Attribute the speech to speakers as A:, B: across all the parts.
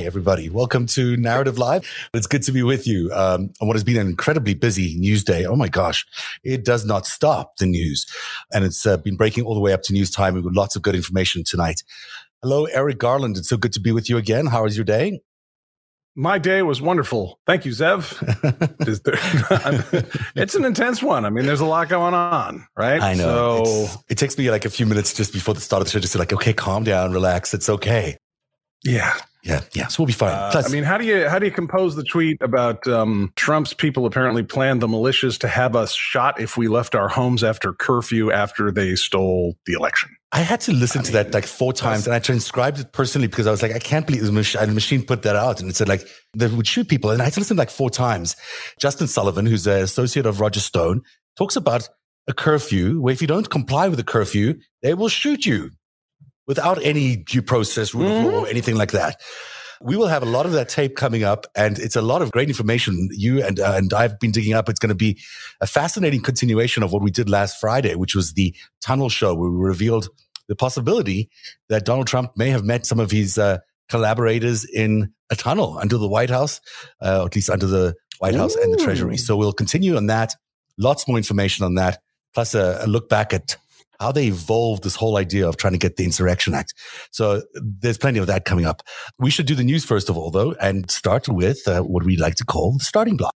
A: Hi, everybody. Welcome to Narativ Live. It's good to be with you um, on what has been an incredibly busy news day. Oh my gosh, it does not stop the news. And it's uh, been breaking all the way up to news time. We've got lots of good information tonight. Hello, Eric Garland. It's so good to be with you again. How was your day?
B: My day was wonderful. Thank you, Zev. it's an intense one. I mean, there's a lot going on, right?
A: I know. So, it takes me like a few minutes just before the start of the show just to like, okay, calm down, relax. It's okay.
B: Yeah.
A: Yeah, yeah. So we'll be fine.
B: Uh, I mean, how do you how do you compose the tweet about um, Trump's people apparently planned the militias to have us shot if we left our homes after curfew after they stole the election?
A: I had to listen I to mean, that like four times, and I transcribed it personally because I was like, I can't believe the machine, the machine put that out, and it said like they would shoot people, and I had to listen like four times. Justin Sullivan, who's an associate of Roger Stone, talks about a curfew where if you don't comply with the curfew, they will shoot you without any due process, rule mm-hmm. of law, or mm-hmm. anything like that. We will have a lot of that tape coming up, and it's a lot of great information you and uh, and I've been digging up. It's going to be a fascinating continuation of what we did last Friday, which was the tunnel show, where we revealed the possibility that Donald Trump may have met some of his uh, collaborators in a tunnel under the White House, uh, or at least under the White House Ooh. and the Treasury. So we'll continue on that. Lots more information on that, plus a, a look back at how they evolved this whole idea of trying to get the Insurrection Act. So there's plenty of that coming up. We should do the news first of all, though, and start with uh, what we like to call the starting block.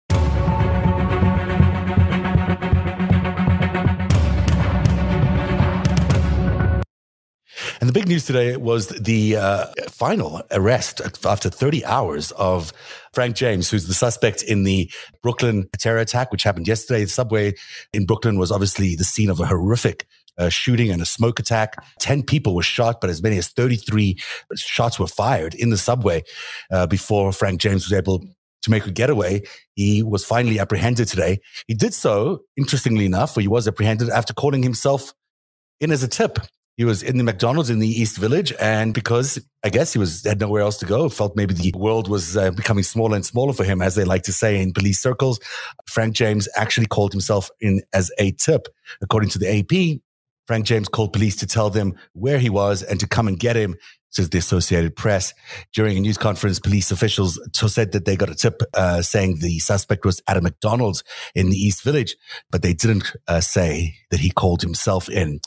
A: And the big news today was the uh, final arrest after 30 hours of Frank James, who's the suspect in the Brooklyn terror attack, which happened yesterday. The subway in Brooklyn was obviously the scene of a horrific a shooting and a smoke attack. 10 people were shot, but as many as 33 shots were fired in the subway uh, before Frank James was able to make a getaway. He was finally apprehended today. He did so, interestingly enough, he was apprehended after calling himself in as a tip. He was in the McDonald's in the East Village, and because I guess he was had nowhere else to go, felt maybe the world was uh, becoming smaller and smaller for him, as they like to say in police circles. Frank James actually called himself in as a tip, according to the AP. Frank James called police to tell them where he was and to come and get him says the Associated Press. During a news conference, police officials said that they got a tip uh, saying the suspect was at a McDonald's in the East Village, but they didn't uh, say that he called himself in.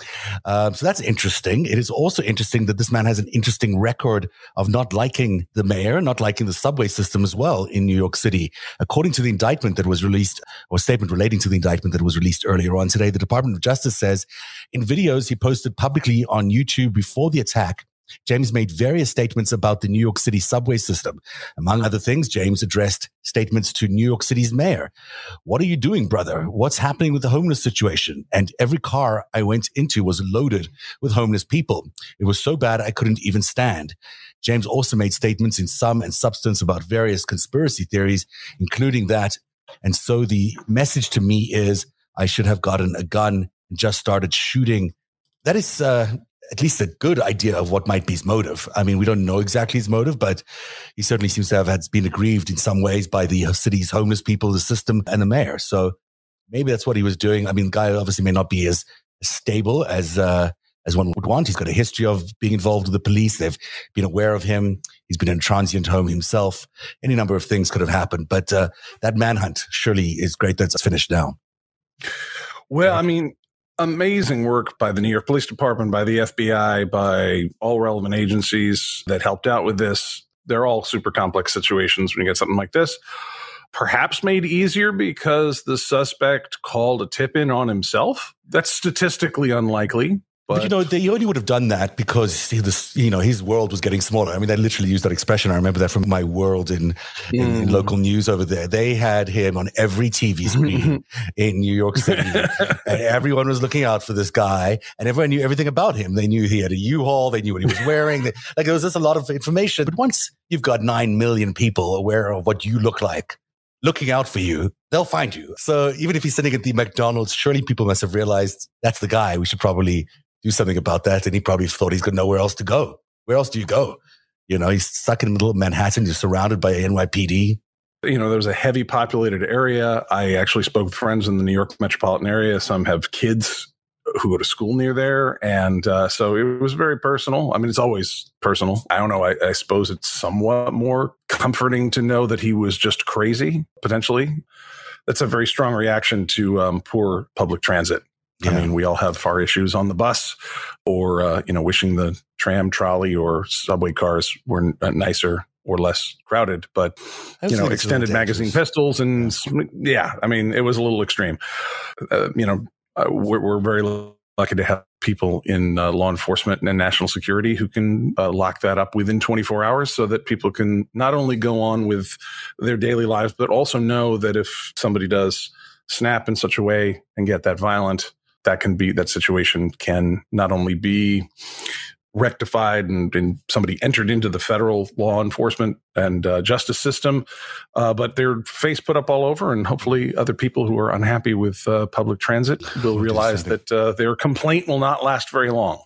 A: Um, so that's interesting. It is also interesting that this man has an interesting record of not liking the mayor, not liking the subway system as well in New York City. According to the indictment that was released, or statement relating to the indictment that was released earlier on today, the Department of Justice says in videos he posted publicly on YouTube before the attack, James made various statements about the New York City subway system. Among other things, James addressed statements to New York City's mayor. What are you doing, brother? What's happening with the homeless situation? And every car I went into was loaded with homeless people. It was so bad I couldn't even stand. James also made statements in sum and substance about various conspiracy theories, including that. And so the message to me is I should have gotten a gun and just started shooting. That is uh, at least a good idea of what might be his motive. I mean, we don't know exactly his motive, but he certainly seems to have had been aggrieved in some ways by the city's homeless people, the system, and the mayor. So maybe that's what he was doing. I mean, the guy obviously may not be as stable as uh, as one would want. He's got a history of being involved with the police. They've been aware of him. He's been in a transient home himself. Any number of things could have happened, but uh, that manhunt surely is great. That's finished now.
B: Well, I mean, amazing work by the New York Police Department, by the FBI, by all relevant agencies that helped out with this. They're all super complex situations when you get something like this. Perhaps made easier because the suspect called a tip in on himself. That's statistically unlikely,
A: but, but, you know, they only would have done that because this, you know, his world was getting smaller. I mean, they literally used that expression. I remember that from my world in, in, mm. in local news over there. They had him on every TV screen in New York City, and everyone was looking out for this guy, and everyone knew everything about him. They knew he had a U-Haul. They knew what he was wearing. They, like there was just a lot of information. But once you've got nine million people aware of what you look like, looking out for you, they'll find you. So even if he's sitting at the McDonald's, surely people must have realized that's the guy. We should probably do something about that. And he probably thought he's got nowhere else to go. Where else do you go? You know, he's stuck in the middle of Manhattan. You're surrounded by NYPD.
B: You know, there was a heavy populated area. I actually spoke with friends in the New York metropolitan area. Some have kids who go to school near there. And uh, so it was very personal. I mean, it's always personal. I don't know. I, I, suppose it's somewhat more comforting to know that he was just crazy, potentially. That's a very strong reaction to um, poor public transit. Yeah. I mean, we all have far issues on the bus or, uh, you know, wishing the tram, trolley, or subway cars were uh, nicer or less crowded, but you know, extended magazine pistols and yeah, I mean, it was a little extreme. Uh, you know, uh, we're, we're, very lucky to have people in uh, law enforcement and national security who can uh, lock that up within 24 hours so that people can not only go on with their daily lives, but also know that if somebody does snap in such a way and get that violent, that can be that situation can not only be rectified and, and, somebody entered into the federal law enforcement and uh, justice system, uh, but their face put up all over, and hopefully other people who are unhappy with uh, public transit will realize that uh, their complaint will not last very long.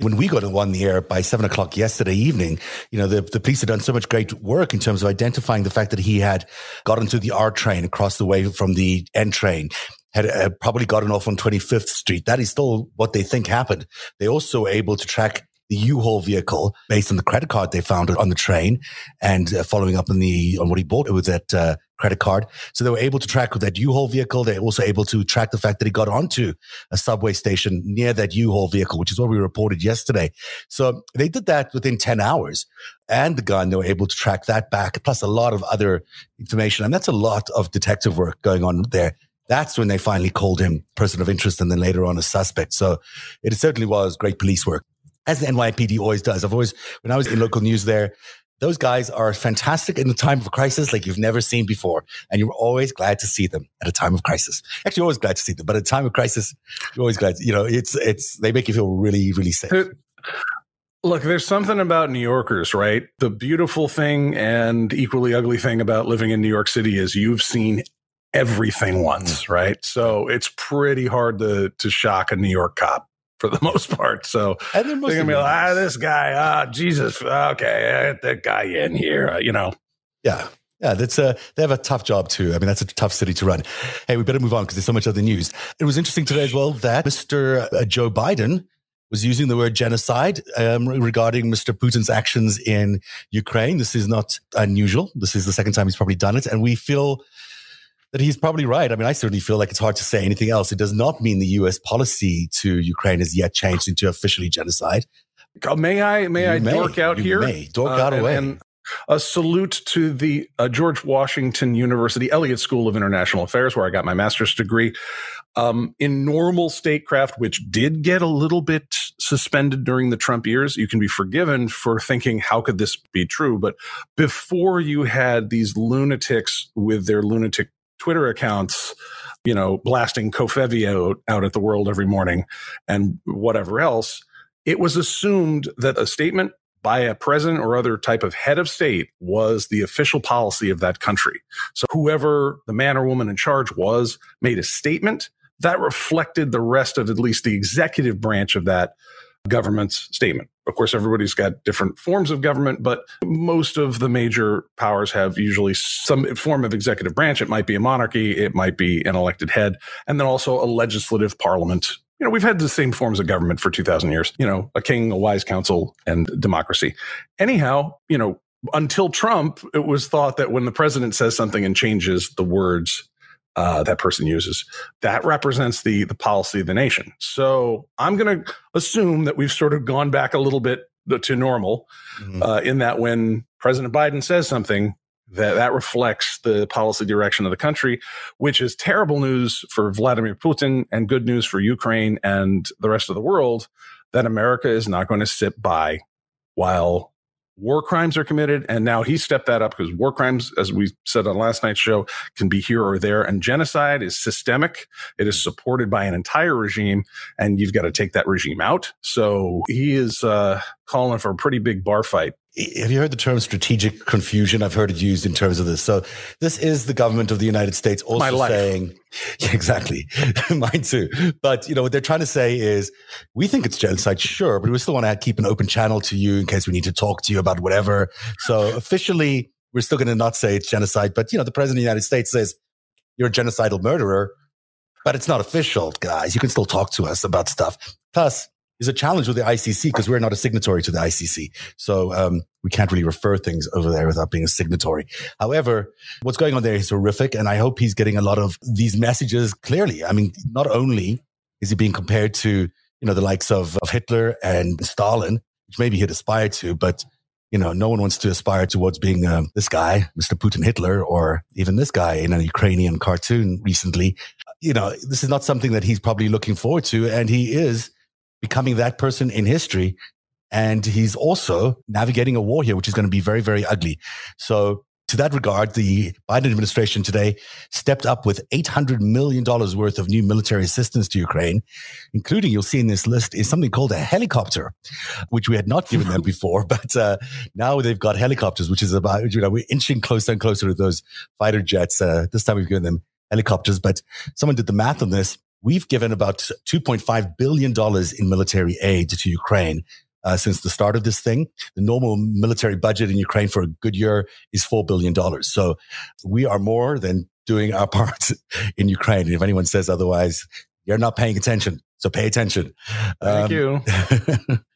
A: When we got on the air by seven o'clock yesterday evening, you know, the, the police had done so much great work in terms of identifying the fact that he had got into the R train across the way from the N train had uh, probably gotten off on 25th Street. That is still what they think happened. They also were able to track the U-Haul vehicle based on the credit card they found on the train and uh, following up on the, on what he bought with that, uh, credit card. So they were able to track that U-Haul vehicle. They're also able to track the fact that he got onto a subway station near that U-Haul vehicle, which is what we reported yesterday. So they did that within 10 hours and the gun. They were able to track that back, plus a lot of other information. And that's a lot of detective work going on there that's when they finally called him person of interest and then later on a suspect. So it certainly was great police work as the NYPD always does. I've always, when I was in local news there, those guys are fantastic in the time of crisis like you've never seen before. And you're always glad to see them at a time of crisis. Actually, always glad to see them, but at a time of crisis, you're always glad, you know, it's, it's, they make you feel really, really safe.
B: Look, there's something about New Yorkers, right? The beautiful thing and equally ugly thing about living in New York City is you've seen everything once, right? So it's pretty hard to to shock a New York cop for the most part. So they're gonna be like, ah, this guy, ah, Jesus, okay, get that guy in here, uh, you know.
A: Yeah. Yeah, that's a, they have a tough job too. I mean, that's a tough city to run. Hey, we better move on because there's so much other news. It was interesting today as well that Mr. Uh, Joe Biden was using the word genocide um, regarding Mr. Putin's actions in Ukraine. This is not unusual. This is the second time he's probably done it. And we feel that he's probably right. I mean, I certainly feel like it's hard to say anything else. It does not mean the U.S. policy to Ukraine has yet changed into officially genocide.
B: Uh, may I may you I may. dork out here?
A: May. Dork uh, out away. And,
B: a salute to the uh, George Washington University Elliott School of International Affairs, where I got my master's degree. Um, in normal statecraft, which did get a little bit suspended during the Trump years, you can be forgiven for thinking, how could this be true? But before you had these lunatics with their lunatic Twitter accounts, you know, blasting out, out at the world every morning and whatever else, it was assumed that a statement by a president or other type of head of state was the official policy of that country. So whoever the man or woman in charge was made a statement that reflected the rest of at least the executive branch of that government's statement. Of course, everybody's got different forms of government, but most of the major powers have usually some form of executive branch. It might be a monarchy, it might be an elected head, and then also a legislative parliament. You know, we've had the same forms of government for 2000 years, you know, a king, a wise council, and democracy. Anyhow, you know, until Trump, it was thought that when the president says something and changes the words uh, that person uses. That represents the the policy of the nation. So I'm going to assume that we've sort of gone back a little bit to normal, mm-hmm. uh, in that when President Biden says something, that that reflects the policy direction of the country, which is terrible news for Vladimir Putin and good news for Ukraine and the rest of the world. That America is not going to sit by while war crimes are committed. And now he stepped that up because war crimes, as we said on last night's show, can be here or there. And genocide is systemic. It is supported by an entire regime and you've got to take that regime out. So he is uh, calling for a pretty big bar fight
A: have you heard the term strategic confusion? I've heard it used in terms of this. So this is the government of the United States also saying, yeah, exactly, mine too. But you know what they're trying to say is, we think it's genocide, sure, but we still want to keep an open channel to you in case we need to talk to you about whatever. So officially, we're still going to not say it's genocide. But you know, the president of the United States says you're a genocidal murderer. but it's not official, guys. You can still talk to us about stuff. Plus, there's a challenge with the ICC because we're not a signatory to the ICC. So um, we can't really refer things over there without being a signatory. However, what's going on there is horrific. And I hope he's getting a lot of these messages clearly. I mean, not only is he being compared to, you know, the likes of, of Hitler and Stalin, which maybe he'd aspire to, but you know, no one wants to aspire towards being um, this guy, Mr. Putin Hitler, or even this guy in a Ukrainian cartoon recently. You know, this is not something that he's probably looking forward to. And he is becoming that person in history. And he's also navigating a war here, which is going to be very, very ugly. So to that regard, the Biden administration today stepped up with $800 million worth of new military assistance to Ukraine, including, you'll see in this list, is something called a helicopter, which we had not given them before. But uh, now they've got helicopters, which is about, you know, we're inching closer and closer to those fighter jets. Uh, this time we've given them helicopters, but someone did the math on this. We've given about $2.5 billion in military aid to Ukraine uh, since the start of this thing. The normal military budget in Ukraine for a good year is $4 billion. So we are more than doing our part in Ukraine. And if anyone says otherwise, you're not paying attention. So pay attention.
B: Thank um, you.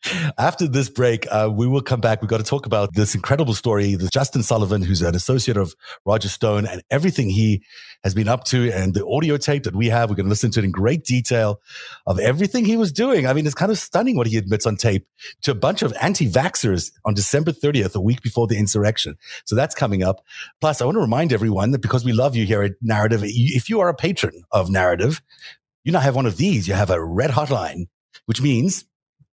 A: after this break, uh, we will come back. We've got to talk about this incredible story. This Justin Sullivan, who's an associate of Roger Stone and everything he has been up to and the audio tape that we have. We're going to listen to it in great detail of everything he was doing. I mean, it's kind of stunning what he admits on tape to a bunch of anti-vaxxers on December 30th, a week before the insurrection. So that's coming up. Plus, I want to remind everyone that because we love you here at Narativ, if you are a patron of Narativ, you now have one of these. You have a red hotline, which means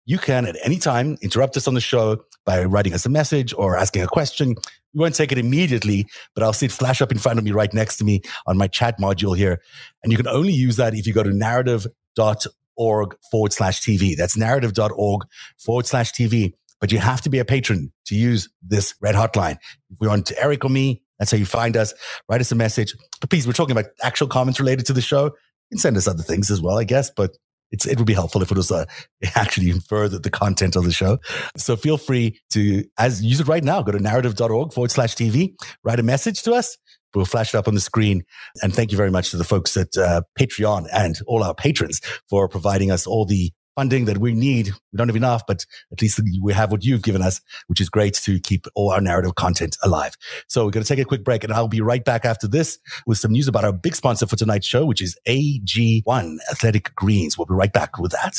A: you can at any time interrupt us on the show by writing us a message or asking a question. We won't take it immediately, but I'll see it flash up in front of me right next to me on my chat module here. And you can only use that if you go to narativ.org forward slash TV. That's narativ.org forward slash TV. But you have to be a patron to use this red hotline. If we want Eric or me, that's how you find us. Write us a message. But please, we're talking about actual comments related to the show can send us other things as well, I guess, but it's, it would be helpful if it was uh, actually further the content of the show. So feel free to, as use it right now, go to narativ.org forward slash TV, write a message to us. We'll flash it up on the screen. And thank you very much to the folks at uh, Patreon and all our patrons for providing us all the funding that we need. We don't have enough, but at least we have what you've given us, which is great to keep all our narrative content alive. So we're going to take a quick break and I'll be right back after this with some news about our big sponsor for tonight's show, which is AG1 Athletic Greens. We'll be right back with that.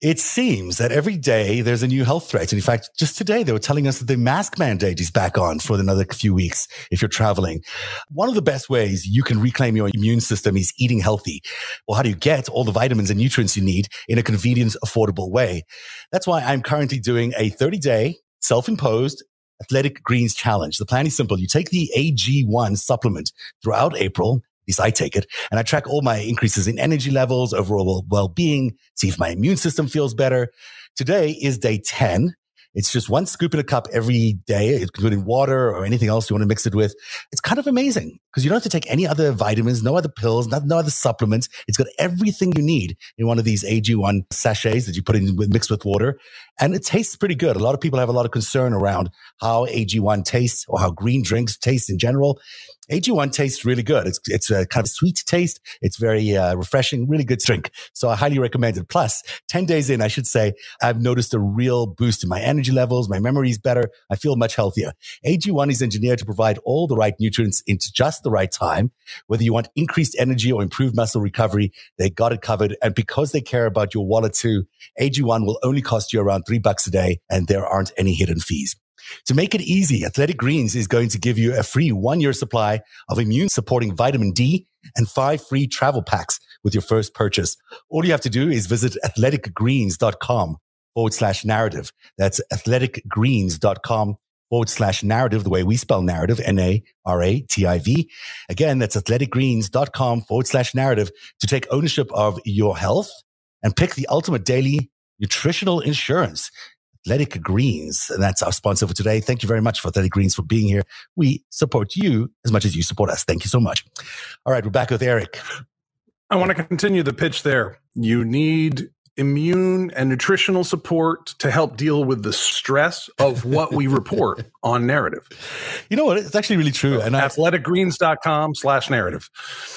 A: It seems that every day there's a new health threat. And in fact, just today they were telling us that the mask mandate is back on for another few weeks if you're traveling. One of the best ways you can reclaim your immune system is eating healthy. Well, how do you get all the vitamins and nutrients you need in a convenient, affordable way? That's why I'm currently doing a 30 day self-imposed Athletic Greens Challenge. The plan is simple. You take the AG1 supplement throughout April at least I take it. And I track all my increases in energy levels, overall well-being, see if my immune system feels better. Today is day 10. It's just one scoop in a cup every day, including water or anything else you want to mix it with. It's kind of amazing because you don't have to take any other vitamins, no other pills, no, no other supplements. It's got everything you need in one of these AG1 sachets that you put in with, mixed with water. And it tastes pretty good. A lot of people have a lot of concern around how AG1 tastes or how green drinks taste in general. AG1 tastes really good. It's it's a kind of sweet taste. It's very uh, refreshing, really good drink. So I highly recommend it. Plus, 10 days in, I should say, I've noticed a real boost in my energy levels. My memory is better. I feel much healthier. AG1 is engineered to provide all the right nutrients into just the right time. Whether you want increased energy or improved muscle recovery, they got it covered. And because they care about your wallet too, AG1 will only cost you around three bucks a day and there aren't any hidden fees. To make it easy, Athletic Greens is going to give you a free one year supply of immune supporting vitamin D and five free travel packs with your first purchase. All you have to do is visit athleticgreens.com forward slash narrative. That's athleticgreens.com forward slash narrative, the way we spell narrative, N-A-R-A-T-I-V. Again, that's athleticgreens.com forward slash narrative to take ownership of your health and pick the ultimate daily nutritional insurance. Athletic Greens. And that's our sponsor for today. Thank you very much for Athletic Greens for being here. We support you as much as you support us. Thank you so much. All right, we're back with Eric.
B: I want to continue the pitch there. You need immune and nutritional support to help deal with the stress of what we report on narrative.
A: You know what? It's actually really true.
B: And athleticgreens.com slash narrative.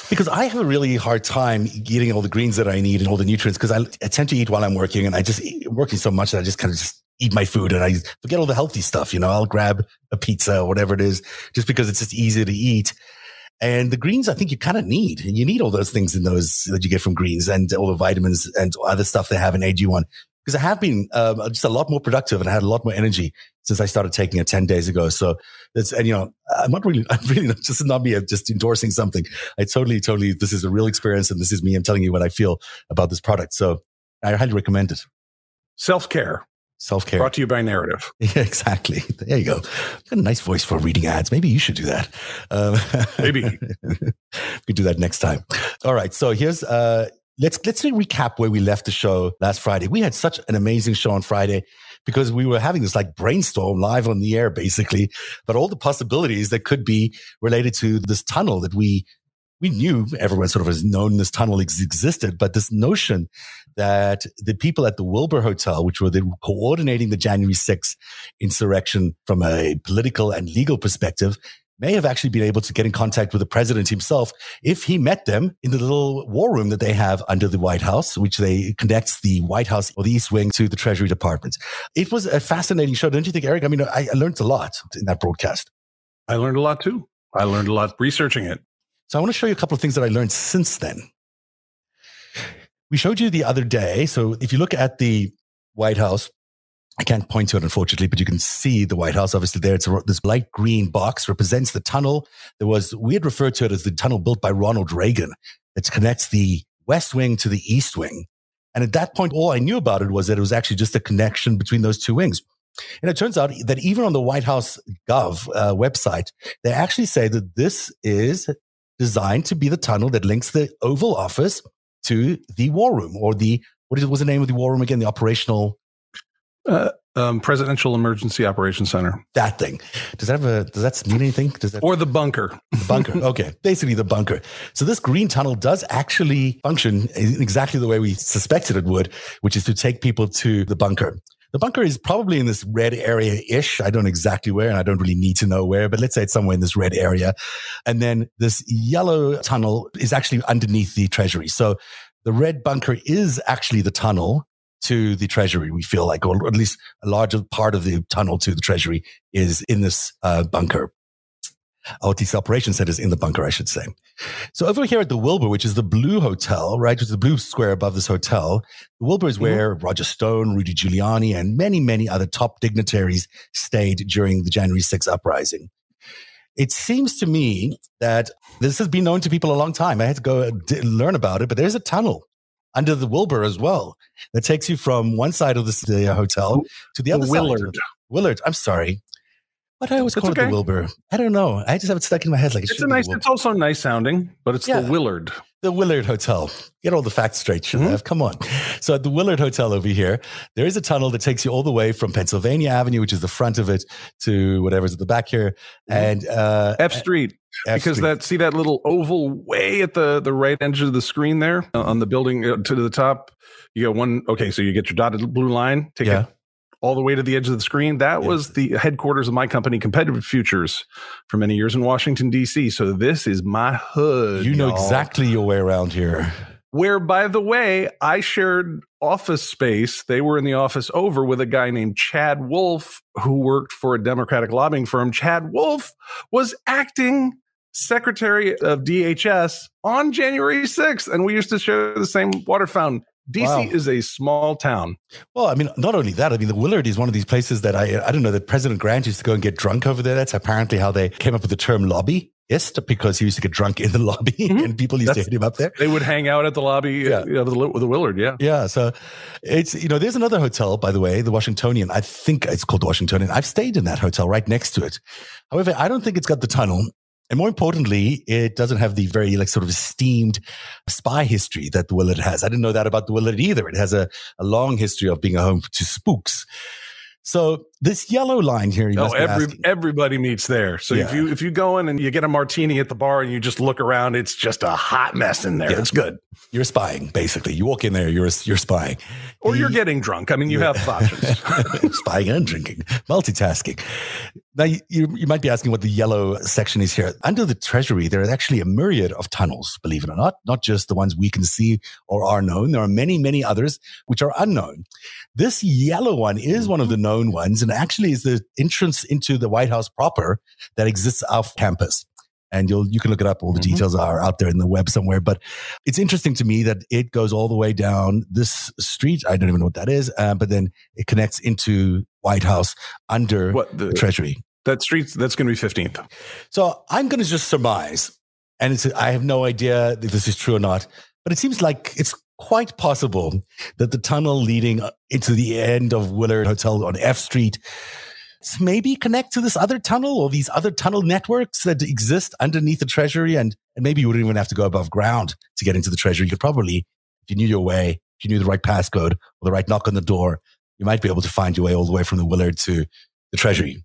A: Because I have a really hard time eating all the greens that I need and all the nutrients because I, I, tend to eat while I'm working and I just eat, working so much that I just kind of just eat my food and I forget all the healthy stuff. You know, I'll grab a pizza or whatever it is just because it's just easy to eat. And the greens, I think you kind of need, and you need all those things in those that you get from greens and all the vitamins and other stuff they have in AG1. Because I have been um, just a lot more productive and I had a lot more energy since I started taking it 10 days ago. So it's, and you know, I'm not really, I'm really not, just not me just endorsing something. I totally, totally, this is a real experience and this is me. I'm telling you what I feel about this product. So I highly recommend it.
B: Self care.
A: Self care.
B: Brought to you by Narativ.
A: Yeah, exactly. There you go. You got a nice voice for reading ads. Maybe you should do that.
B: Um, Maybe
A: we do that next time. All right. So here's uh, let's let's recap where we left the show last Friday. We had such an amazing show on Friday because we were having this like brainstorm live on the air, basically, but all the possibilities that could be related to this tunnel that we we knew everyone sort of has known this tunnel ex- existed, but this notion that the people at the Wilbur Hotel, which were the, coordinating the January 6th insurrection from a political and legal perspective, may have actually been able to get in contact with the president himself if he met them in the little war room that they have under the White House, which they connects the White House or the East Wing to the Treasury Department. It was a fascinating show, don't you think, Eric? I mean, I, I learned a lot in that broadcast.
B: I learned a lot too. I learned a lot researching it.
A: So I want to show you a couple of things that I learned since then. We showed you the other day. So if you look at the White House, I can't point to it, unfortunately, but you can see the White House. Obviously, there it's a, this light green box represents the tunnel. There was we had referred to it as the tunnel built by Ronald Reagan that connects the West Wing to the East Wing. And at that point, all I knew about it was that it was actually just a connection between those two wings. And it turns out that even on the White House Gov uh, website, they actually say that this is designed to be the tunnel that links the Oval Office to the War Room or the what was the name of the War Room again? The operational.
B: Uh, um, Presidential Emergency Operations Center.
A: That thing. Does that have a? Does that mean anything? Does that
B: or the bunker?
A: The bunker. Okay, basically the bunker. So this green tunnel does actually function exactly the way we suspected it would, which is to take people to the bunker. The bunker is probably in this red area ish. I don't know exactly where, and I don't really need to know where, but let's say it's somewhere in this red area. And then this yellow tunnel is actually underneath the treasury. So the red bunker is actually the tunnel to the treasury. We feel like, or at least a larger part of the tunnel to the treasury is in this uh, bunker. OTC Operations centers in the bunker, I should say. So over here at the Wilbur, which is the blue hotel, right, which is the blue square above this hotel, the Wilbur is mm-hmm. where Roger Stone, Rudy Giuliani, and many, many other top dignitaries stayed during the January 6th uprising. It seems to me that this has been known to people a long time. I had to go learn about it, but there's a tunnel under the Wilbur as well that takes you from one side of the hotel to the other
B: Willard.
A: side. Willard. I'm sorry. What I always call okay. it the Wilbur. I don't know. I just have it stuck in my head like it
B: it's a nice. It's also nice sounding, but it's yeah. the Willard.
A: The Willard Hotel. Get all the facts straight, mm-hmm. Come on. So at the Willard Hotel over here, there is a tunnel that takes you all the way from Pennsylvania Avenue, which is the front of it, to whatever's at the back here, mm-hmm. and uh,
B: F Street. F because Street. that see that little oval way at the the right edge of the screen there uh, on the building uh, to the top. You got one. Okay, so you get your dotted blue line. Take yeah. it all the way to the edge of the screen. That yeah. was the headquarters of my company, Competitive Futures, for many years in Washington, D.C. So this is my hood.
A: You know y'all. exactly your way around here.
B: Where, by the way, I shared office space. They were in the office over with a guy named Chad Wolf, who worked for a Democratic lobbying firm. Chad Wolf was acting secretary of DHS on January 6th, and we used to share the same water fountain. DC wow. is a small town.
A: Well, I mean, not only that, I mean, the Willard is one of these places that I, I don't know, that President Grant used to go and get drunk over there. That's apparently how they came up with the term lobby. Yes, because he used to get drunk in the lobby mm-hmm. and people used That's, to hit him up there.
B: They would hang out at the lobby uh, yeah. of, the, the Willard. Yeah.
A: Yeah. So it's, you know, there's another hotel, by the way, the Washingtonian. I think it's called the Washingtonian. I've stayed in that hotel right next to it. However, I don't think it's got the tunnel. And more importantly, it doesn't have the very like sort of esteemed spy history that the Willard has. I didn't know that about the Willard either. It has a, a long history of being a home to spooks. So this yellow line here, you
B: oh, every, everybody meets there. So yeah. if you if you go in and you get a martini at the bar and you just look around, it's just a hot mess in there. Yeah. It's good.
A: You're spying, basically. You walk in there, you're you're spying,
B: or you're getting drunk. I mean, you have options.
A: spying and drinking, multitasking. Now, you, you might be asking what the yellow section is here. Under the Treasury, there is actually a myriad of tunnels, believe it or not, not just the ones we can see or are known. There are many, many others which are unknown. This yellow one is mm-hmm. one of the known ones and actually is the entrance into the White House proper that exists off campus. And you'll you can look it up. All the mm-hmm. details are out there in the web somewhere. But it's interesting to me that it goes all the way down this street. I don't even know what that is. Uh, but then it connects into white house under what, the, the treasury.
B: That street that's going to be 15th
A: so i'm going to just surmise and it's i have no idea if this is true or not but it seems like it's quite possible that the tunnel leading uh, into the end of willard hotel on f street maybe connect to this other tunnel or these other tunnel networks that exist underneath the treasury and, and maybe you wouldn't even have to go above ground to get into the treasury. You could probably if you knew your way if you knew the right passcode or the right knock on the door you might be able to find your way all the way from the willard to the treasury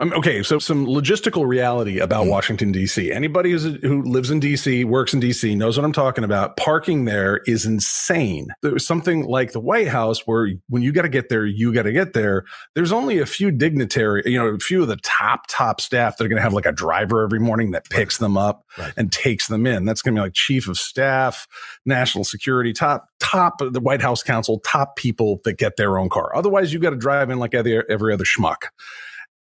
B: um, okay, so some logistical reality about mm Washington D.C. Anybody who lives in D.C., works in D.C., knows what I'm talking about. Parking there is insane. There's something like the White House where when you got to get there, you got to get there. There's only a few dignitary, you know, a few of the top top staff that are going to have like a driver every morning that picks them up right. and takes them in. That's going to be like chief of staff, national security, top top the White House counsel, top people that get their own car. Otherwise, you got to drive in like every, every other schmuck.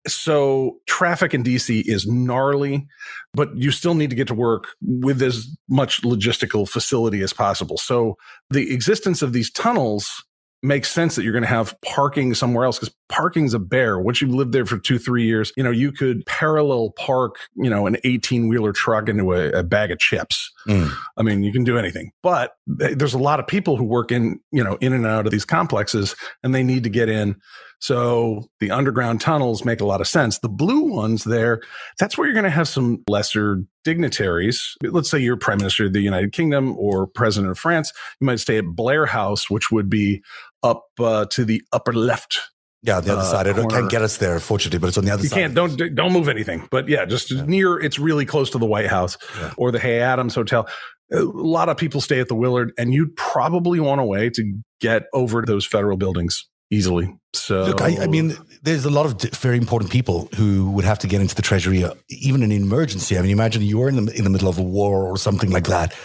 B: So traffic in DC is gnarly, but you still need to get to work with as much logistical facility as possible. So the existence of these tunnels makes sense that you're going to have parking somewhere else because parking's a bear. Once you've lived there for two, three years, you know, you could parallel park, you know, an 18 wheeler truck into a, a, bag of chips. Mm. I mean, you can do anything, but there's a lot of people who work in, you know, in and out of these complexes and they need to get in so the underground tunnels make a lot of sense. The blue ones there, that's where you're going to have some lesser dignitaries. Let's say you're prime minister of the United Kingdom or president of France. You might stay at Blair House, which would be up uh, to the upper left
A: yeah, the other uh, side. It can't get us there, fortunately, but it's on the other
B: you
A: side.
B: You can't. Don't don't move anything. But yeah, just yeah. near. It's really close to the White House yeah. or the Hay Adams Hotel. A lot of people stay at the Willard, and you'd probably want a way to get over those federal buildings easily. So,
A: look, I, I, mean, there's a lot of very important people who would have to get into the treasury, uh, even in an emergency. I mean, imagine you're in the in the middle of a war or something like that.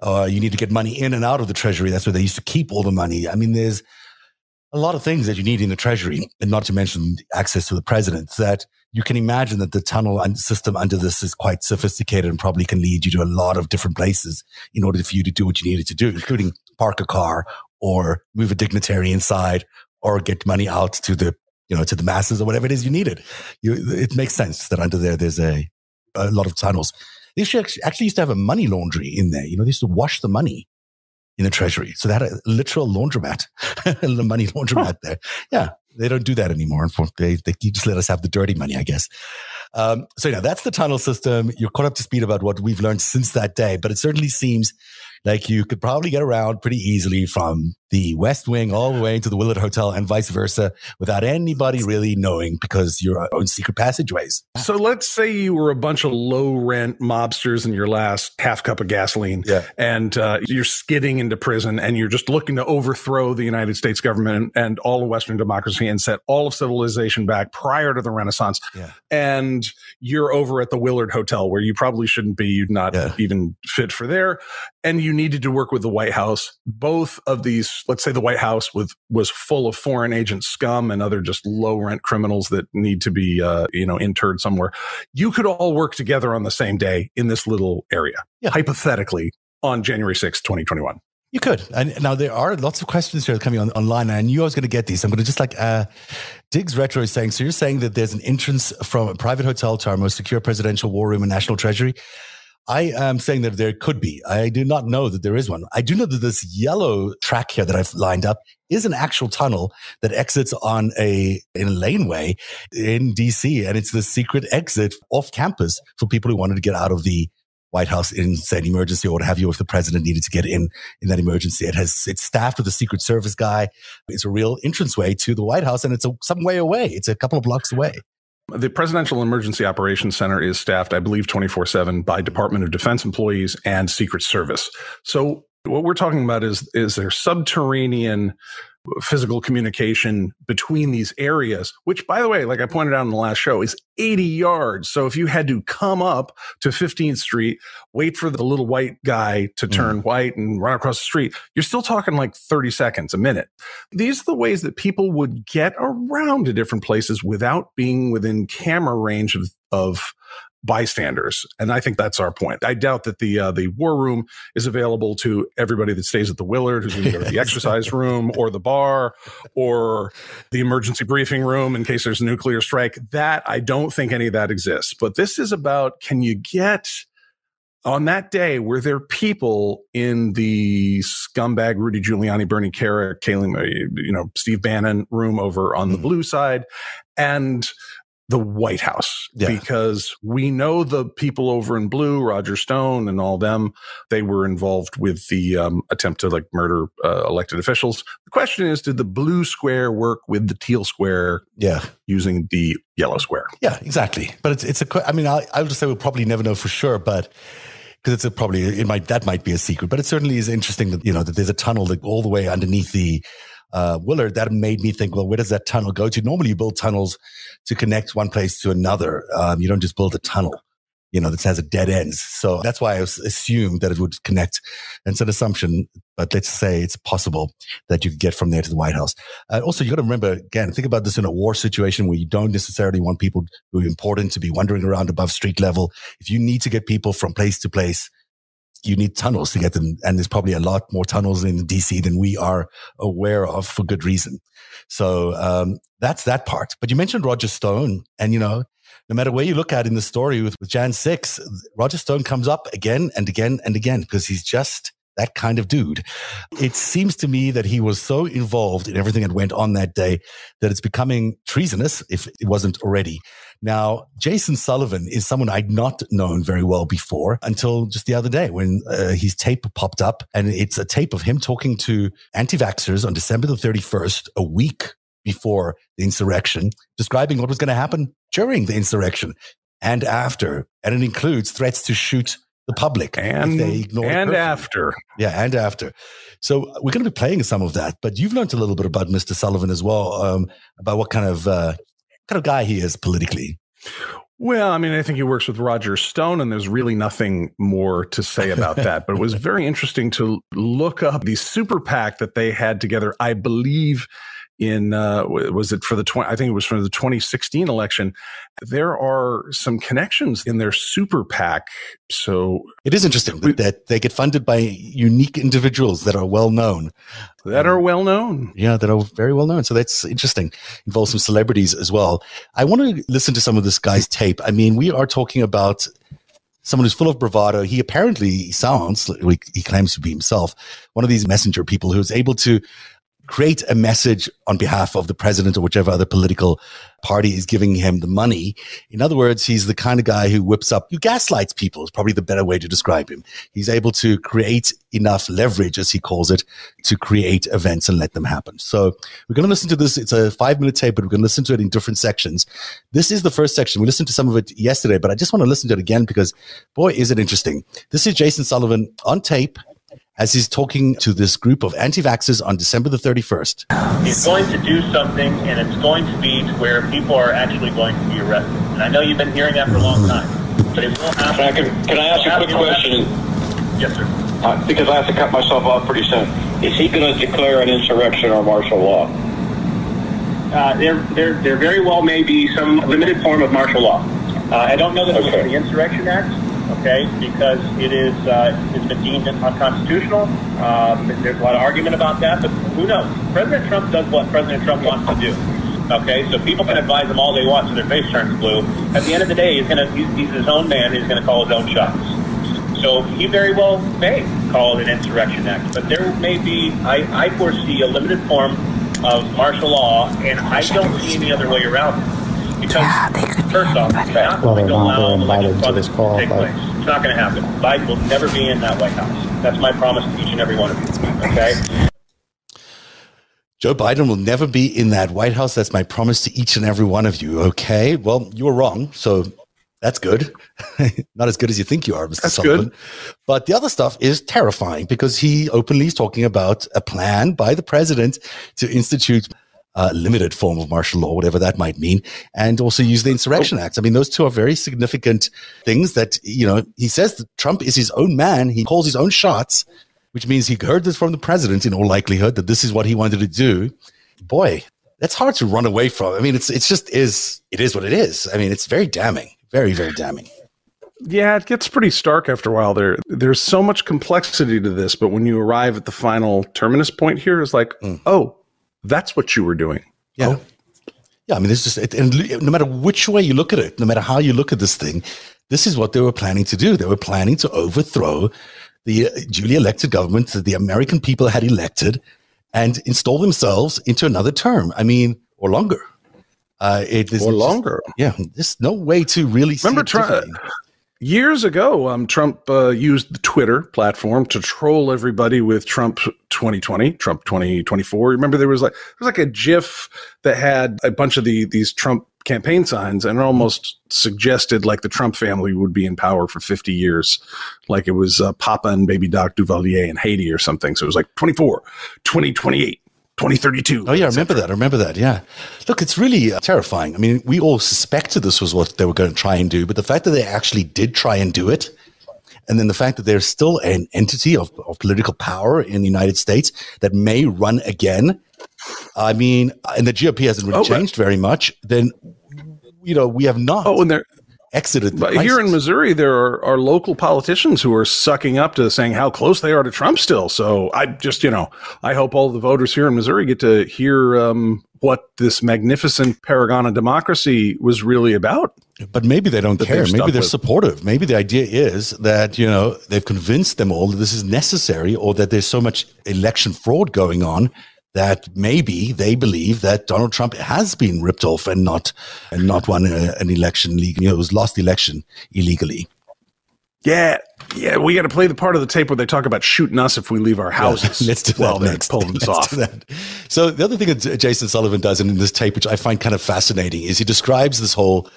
A: Uh, you need to get money in and out of the treasury. That's where they used to keep all the money. I mean, there's a lot of things that you need in the treasury, and not to mention access to the president. That you can imagine that the tunnel system under this is quite sophisticated and probably can lead you to a lot of different places in order for you to do what you needed to do, including park a car or move a dignitary inside or get money out to the you know to the masses or whatever it is you needed. You, it makes sense that under there there's a a lot of tunnels. They actually used to have a money laundry in there. You know, they used to wash the money in the treasury. So they had a literal laundromat, the money laundromat huh. there. Yeah. They don't do that anymore. They, they just let us have the dirty money, I guess. Um, so yeah, that's the tunnel system. You're caught up to speed about what we've learned since that day, but it certainly seems like you could probably get around pretty easily from the West Wing all the way to the Willard Hotel and vice versa without anybody really knowing because your own secret passageways.
B: So let's say you were a bunch of low rent mobsters in your last half cup of gasoline yeah. and uh, you're skidding into prison and you're just looking to overthrow the United States government and all of Western democracy and set all of civilization back prior to the Renaissance. Yeah. And you're over at the Willard Hotel where you probably shouldn't be. You'd not yeah. even fit for there. And you needed to work with the White House. Both of these let's say the White House with was full of foreign agent scum and other just low rent criminals that need to be uh, you know interred somewhere. You could all work together on the same day in this little area, yeah. hypothetically, on January sixth, twenty twenty one.
A: You could. And now there are lots of questions here coming on online. And I knew I was going to get these. I'm going to just like, uh, Diggs Retro is saying, so you're saying that there's an entrance from a private hotel to our most secure presidential war room and national treasury. I am saying that there could be. I do not know that there is one. I do know that this yellow track here that I've lined up is an actual tunnel that exits on a in a laneway in DC, and it's the secret exit off campus for people who wanted to get out of the White House in say an emergency or what have you if the president needed to get in in that emergency. It has it's staffed with a Secret Service guy. It's a real entranceway to the White House, and it's a, some way away. It's a couple of blocks away.
B: The Presidential Emergency Operations Center is staffed, I believe, 24 7 by Department of Defense employees and Secret Service. So, what we're talking about is, is there subterranean physical communication between these areas, which, by the way, like I pointed out in the last show, is 80 yards. So if you had to come up to 15th Street, wait for the little white guy to mm. turn mm. white and run across the street, you're still talking like 30 seconds, a minute. These are the ways that people would get around to different places without being within camera range of, of bystanders. And I think that's our point. I doubt that the uh, the war room is available to everybody that stays at the Willard, who's going to go to the exercise room or the bar or the emergency briefing room in case there's a nuclear strike. That I don't think any of that exists. But this is about can you get on that day were there people in the scumbag Rudy Giuliani, Bernie Kerik, Kayleigh, you know, Steve Bannon room over on the mm-hmm. blue side, and the White House yeah. because we know the people over in blue, Roger Stone and all them, they were involved with the um, attempt to like murder uh, elected officials. The question is, did the blue square work with the teal square?
A: Yeah,
B: using the yellow square.
A: Yeah, exactly. But it's it's a. I mean, I, I would just say we'll probably never know for sure, but because it's a probably it might that might be a secret, but it certainly is interesting that you know that there's a tunnel that all the way underneath the uh, Willard, that made me think, well, where does that tunnel go to? Normally, you build tunnels to connect one place to another. Um, you don't just build a tunnel, you know, that has a dead end. So that's why I assumed that it would connect. It's an assumption, but let's say it's possible that you could get from there to the White House. Uh, also, you got to remember again, think about this in a war situation where you don't necessarily want people who are important to be wandering around above street level. If you need to get people from place to place, you need tunnels to get them. And there's probably a lot more tunnels in DC than we are aware of for good reason. So, um, that's that part. But you mentioned Roger Stone and, you know, no matter where you look at in the story with, with Jan 6, Roger Stone comes up again and again and again because he's just that kind of dude. It seems to me that he was so involved in everything that went on that day that it's becoming treasonous if it wasn't already. Now, Jason Sullivan is someone I'd not known very well before until just the other day when uh, his tape popped up. And it's a tape of him talking to anti vaxxers on December the 31st, a week before the insurrection, describing what was going to happen during the insurrection and after. And it includes threats to shoot the public
B: and they ignore and after
A: yeah and after so we're going to be playing some of that but you've learned a little bit about mr sullivan as well um, about what kind of uh, kind of guy he is politically.
B: Well, I mean, I think he works with Roger Stone, and there's really nothing more to say about that. but it was very interesting to look up the super PAC that they had together. I believe in uh, was it for the 20, I think it was for the 2016 election. There are some connections in their super PAC. So
A: it is interesting we, that they get funded by unique individuals that are well known.
B: That are well known.
A: Yeah, that are very well known. So that's interesting. Involves some celebrities as well. I want to listen to some of this guy's tape. I mean, we are talking about someone who's full of bravado. He apparently sounds, he claims to be himself, one of these messenger people who's able to create a message on behalf of the president or whichever other political party is giving him the money. In other words, he's the kind of guy who whips up, who gaslights people is probably the better way to describe him. He's able to create enough leverage, as he calls it, to create events and let them happen. So we're going to listen to this. It's a five minute tape, but we're going to listen to it in different sections. This is the first section. We listened to some of it yesterday, but I just want to listen to it again because boy, is it interesting. This is Jason Sullivan on tape as he's talking to this group of anti vaxxers on December the 31st.
C: He's going to do something, and it's going to be to where people are actually going to be arrested. And I know you've been hearing that for a long time, but it will happen.
D: Can I, can I ask a quick question?
C: Yes, sir.
D: Uh, because I have to cut myself off pretty soon. Is he going to declare an insurrection or martial law?
C: Uh, there, there, there very well may be some limited form of martial law. Uh, I don't know that okay. it's the Insurrection Act okay, because it is uh, it's been deemed unconstitutional. Um, there's a lot of argument about that, but who knows? President Trump does what President Trump wants to do. Okay, so people can advise him all they want so their face turns blue. At the end of the day, he's gonna he's, he's his own man. He's gonna call his own shots. So he very well may call it an insurrection act, but there may be I, I foresee a limited form of martial law, and I don't see any other way around it. Because yeah, first off, you're not going to allow the legislative to take place. It's not going to happen. Biden will never be in that White House. That's my promise to each and every one of you. Okay.
A: Joe Biden will never be in that White House. That's my promise to each and every one of you. Okay. Well, you were wrong. So that's good. Not as good as you think you are, Mr. That's Sullivan. Good. But the other stuff is terrifying because he openly is talking about a plan by the president to institute a limited form of martial law, whatever that might mean, and also use the Insurrection oh. Act. I mean, those two are very significant things that, you know, he says that Trump is his own man. He calls his own shots, which means he heard this from the president in all likelihood that this is what he wanted to do. Boy, that's hard to run away from. I mean, it's, it's just is, it is what it is. I mean, it's very damning. Very, very damning.
B: Yeah, it gets pretty stark after a while. There, there's so much complexity to this, but when you arrive at the final terminus point here, it's like, mm. oh, that's what you were doing.
A: Yeah,
B: oh.
A: yeah. I mean, this is it, and no matter which way you look at it, no matter how you look at this thing, this is what they were planning to do. They were planning to overthrow the uh, duly elected government that the American people had elected and install themselves into another term. I mean, or longer.
B: Uh, it is or longer.
A: Just, yeah, there's no way to really
B: remember. Try, years ago, um, Trump uh, used the Twitter platform to troll everybody with Trump 2020, Trump 2024. Remember, there was like there was like a GIF that had a bunch of the these Trump campaign signs and it almost suggested like the Trump family would be in power for 50 years, like it was uh, Papa and Baby Doc Duvalier in Haiti or something. So it was like 24, 2028. 2032.
A: Oh, yeah, I remember that. I remember that. Yeah. Look, it's really uh, terrifying. I mean, we all suspected this was what they were going to try and do, but the fact that they actually did try and do it, and then the fact that there's still an entity of, of political power in the United States that may run again. I mean, and the GOP hasn't really oh, changed very much. Then, you know, we have not.
B: Oh, and there
A: exited.
B: but here in Missouri, there are, are local politicians who are sucking up to saying how close they are to Trump still. So I just, you know, I hope all the voters here in Missouri get to hear um, what this magnificent paragon of democracy was really about.
A: But maybe they don't care. Maybe they're with. supportive. Maybe the idea is that, you know, they've convinced them all that this is necessary or that there's so much election fraud going on that maybe they believe that Donald Trump has been ripped off and not and not won a, an election legally. You know, was lost the election illegally.
B: Yeah, yeah, we got to play the part of the tape where they talk about shooting us if we leave our houses.
A: Yeah, let's do that well, next. Pulling this off. So the other thing that Jason Sullivan does in this tape, which I find kind of fascinating, is he describes this whole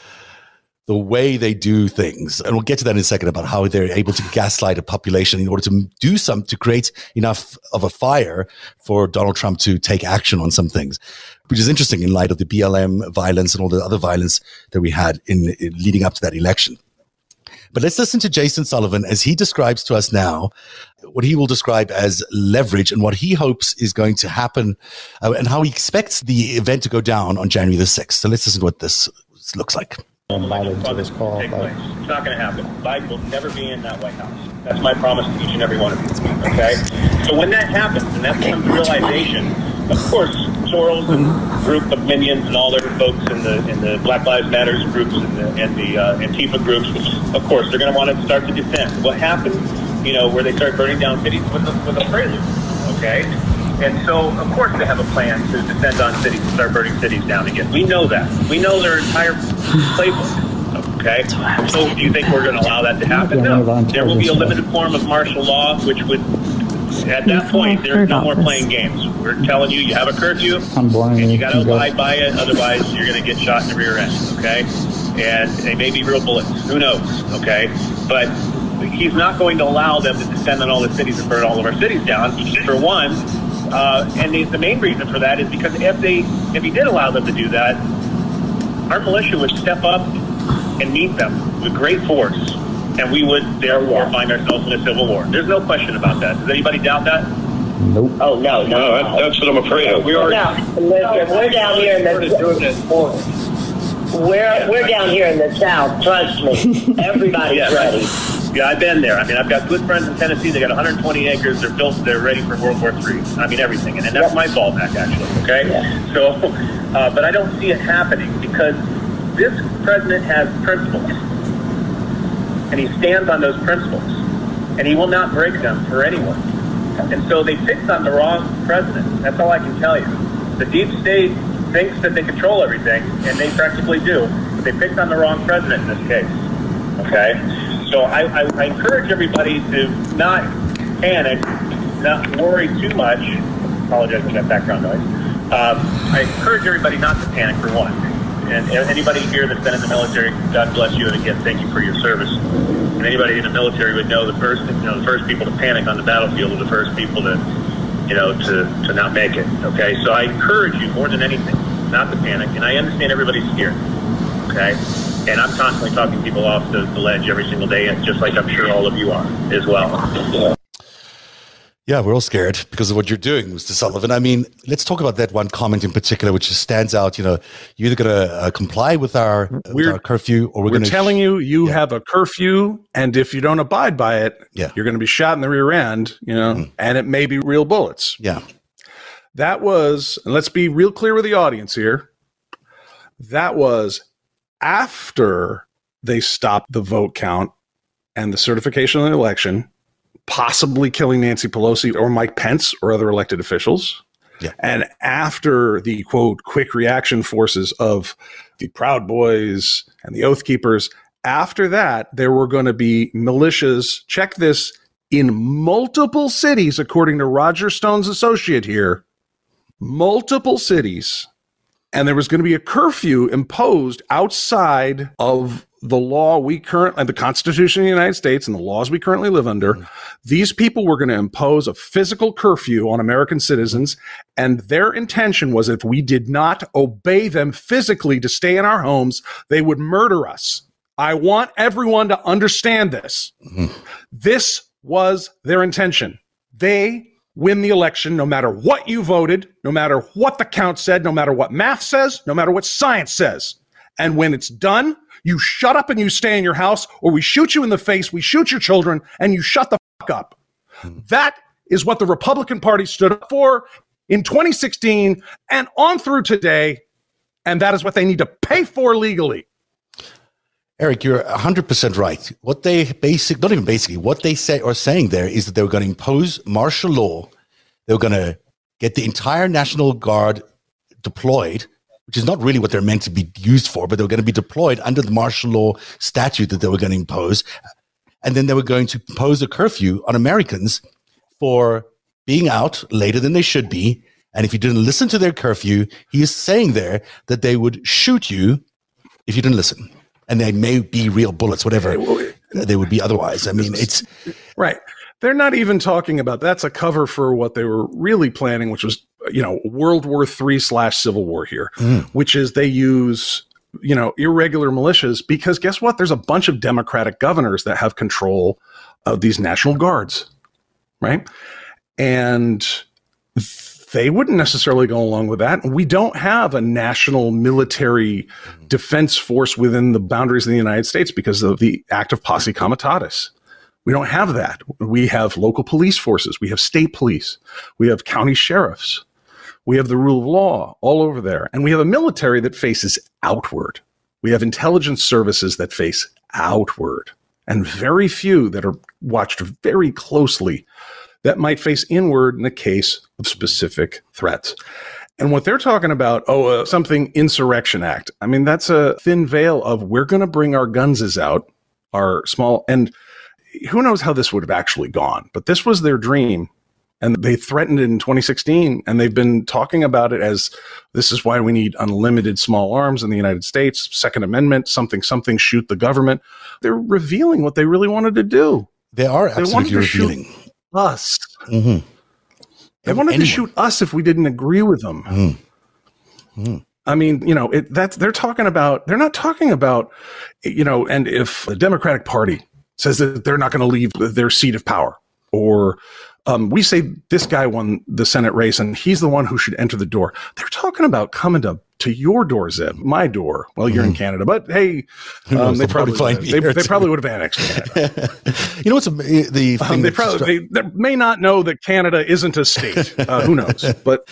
A: the way they do things. And we'll get to that in a second about how they're able to gaslight a population in order to do some, to create enough of a fire for Donald Trump to take action on some things, which is interesting in light of the BLM violence and all the other violence that we had in, in leading up to that election. But let's listen to Jason Sullivan as he describes to us now what he will describe as leverage and what he hopes is going to happen uh, and how he expects the event to go down on January the 6th. So let's listen to what this looks like
C: invited to this call. Take place. It's not going to happen. Biden will never be in that White House. That's my promise to each and every one of you. Okay? So when that happens, and that becomes realization, of course, Soros and group of minions and all their folks in the in the Black Lives Matters groups and the, and the uh, Antifa groups, of course, they're going to want to start to defend. What happens, you know, where they start burning down cities with a, with a prelude. Okay? And so, of course, they have a plan to descend on cities and start burning cities down again. We know that. We know their entire playbook. Okay? So, do you think we're going to allow that to happen? No. There will be a limited form of martial law, which would, at that point, there's no more playing games. We're telling you, you have a curfew, and you got to abide by it. Otherwise, you're going to get shot in the rear end. Okay? And they may be real bullets. Who knows? Okay? But he's not going to allow them to descend on all the cities and burn all of our cities down. For one, uh, and the, the, main reason for that is because if they if he did allow them to do that, our militia would step up and meet them with great force, and we would therefore find ourselves in a civil war. There's no question about that. Does anybody doubt that?
D: Nope. Oh no, no, no that's what I'm afraid of.
E: We are. No, listen, we're down here in the. We're we're down here in the south. Trust me, everybody's yes. ready.
C: Yeah, I've been there. I mean, I've got good friends in Tennessee. They got 120 acres. They're built. They're ready for World War III. I mean, everything, and, and that's my fallback actually. Okay, yeah. so, uh, but I don't see it happening because this president has principles, and he stands on those principles, and he will not break them for anyone. And so they picked on the wrong president. That's all I can tell you. The deep state thinks that they control everything, and they practically do. But they picked on the wrong president in this case. Okay, so I, I, I encourage everybody to not panic, not worry too much. Apologize for that background noise. Um, I encourage everybody not to panic for one. And anybody here that's been in the military, God bless you, and again, thank you for your service. And anybody in the military would know the first, you know, the first people to panic on the battlefield are the first people to, you know, to, to not make it. Okay, so I encourage you more than anything not to panic. And I understand everybody's scared. Okay, and I'm constantly talking people off the, the ledge every single day, just like I'm sure all of you are as well. Yeah.
A: Yeah, we're all scared because of what you're doing, Mr. Sullivan. I mean, let's talk about that one comment in particular, which stands out. You know, you're either going to uh, comply with our, with our, curfew, or we're, we're going to
B: telling you you yeah. have a curfew, and if you don't abide by it, yeah. you're going to be shot in the rear end. You know, mm. and it may be real bullets.
A: Yeah,
B: that was. And let's be real clear with the audience here. That was after they stop the vote count and the certification of the election possibly killing Nancy Pelosi or Mike Pence or other elected officials. Yeah. And after the quote, quick reaction forces of the Proud Boys and the Oath Keepers, after that, there were going to be militias, check this, in multiple cities, according to Roger Stone's associate here, multiple cities. And there was going to be a curfew imposed outside of the law we currently, the Constitution of the United States and the laws we currently live under, mm-hmm. these people were going to impose a physical curfew on American citizens. And their intention was if we did not obey them physically to stay in our homes, they would murder us. I want everyone to understand this. Mm-hmm. This was their intention. They win the election no matter what you voted, no matter what the count said, no matter what math says, no matter what science says. And when it's done, you shut up and you stay in your house, or we shoot you in the face, we shoot your children, and you shut the fuck up. That is what the Republican Party stood up for in 2016 and on through today. And that is what they need to pay for legally.
A: Eric, you're 100% right. What they basic, not even basically, what they say are saying there is that they were going to impose martial law. They were going to get the entire National Guard deployed which is not really what they're meant to be used for, but they were going to be deployed under the martial law statute that they were going to impose. And then they were going to impose a curfew on Americans for being out later than they should be. And if you didn't listen to their curfew, he is saying there that they would shoot you if you didn't listen. And they may be real bullets, whatever they would be otherwise. I mean, it's
B: right. They're not even talking about that's a cover for what they were really planning, which was you know World War Three slash Civil War here, mm. which is they use you know irregular militias because guess what? There's a bunch of Democratic governors that have control of these National Guards, right? And they wouldn't necessarily go along with that. We don't have a national military defense force within the boundaries of the United States because of the act of posse comitatus. We don't have that. We have local police forces. We have state police. We have county sheriffs. We have the rule of law all over there. And we have a military that faces outward. We have intelligence services that face outward, and very few that are watched very closely that might face inward in the case of specific threats. And what they're talking about, oh, uh, something Insurrection Act. I mean, that's a thin veil of we're going to bring our gunses out, our small, and who knows how this would have actually gone. But this was their dream and they threatened it in 2016 and they've been talking about it as this is why we need unlimited small arms in the united states second amendment something something shoot the government they're revealing what they really wanted to do
A: they are absolutely they revealing
B: us mm-hmm. they wanted Anyone. to shoot us if we didn't agree with them mm-hmm. Mm-hmm. I mean, you know, it, that's they're talking about. They're not talking about, you know, and if the Democratic Party says that they're not going to leave their seat of power, or um, we say this guy won the Senate race and he's the one who should enter the door. They're talking about coming to to your door, Zev, my door. Well, you're mm. in mm-hmm. Canada, but hey, um, they, probably they, they, probably would have annexed Canada.
A: you know what's a, the
B: um, they probably they, they, may not know that Canada isn't a state. Uh, who knows? But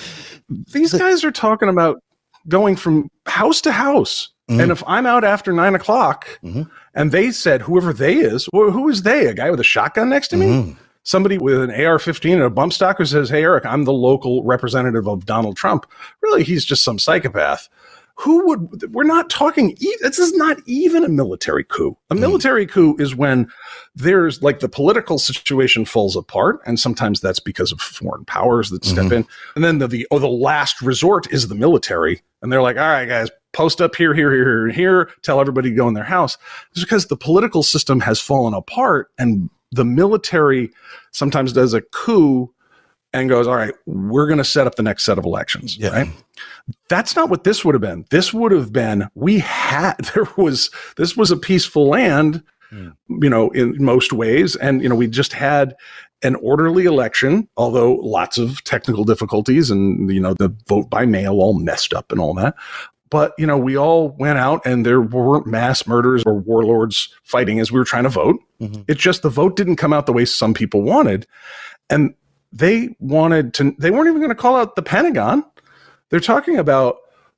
B: these guys are talking about going from house to house. Mm. And if I'm out after nine o'clock, mm-hmm. and they said whoever they is, well, who is they? A guy with a shotgun next to me? Somebody with an AR-15 and a bump stock who says, "Hey, Eric, I'm the local representative of Donald Trump." Really, he's just some psychopath who would we're not talking this is not even a military coup a hmm. military mm. coup is when there's like the political situation falls apart and sometimes that's because of foreign powers that step mm-hmm. in and then the, the oh the last resort is the military and they're like all right guys post up here here here here here tell everybody to go in their house it's because the political system has fallen apart and the military sometimes does a coup and goes, all right, we're going to set up the next set of elections. Yeah. Right. That's not what this would have been. This would have been, we had, there was, this was a peaceful land, mm. you know, in most ways. And, you know, we just had an orderly election, although lots of technical difficulties and, you know, the vote by mail all messed up and all that. But, you know, we all went out and there weren't mass murders or warlords fighting as we were trying to vote. Mm-hmm. It's just the vote didn't come out the way some people wanted. And they wanted to, they weren't even going to call out the Pentagon. They're talking about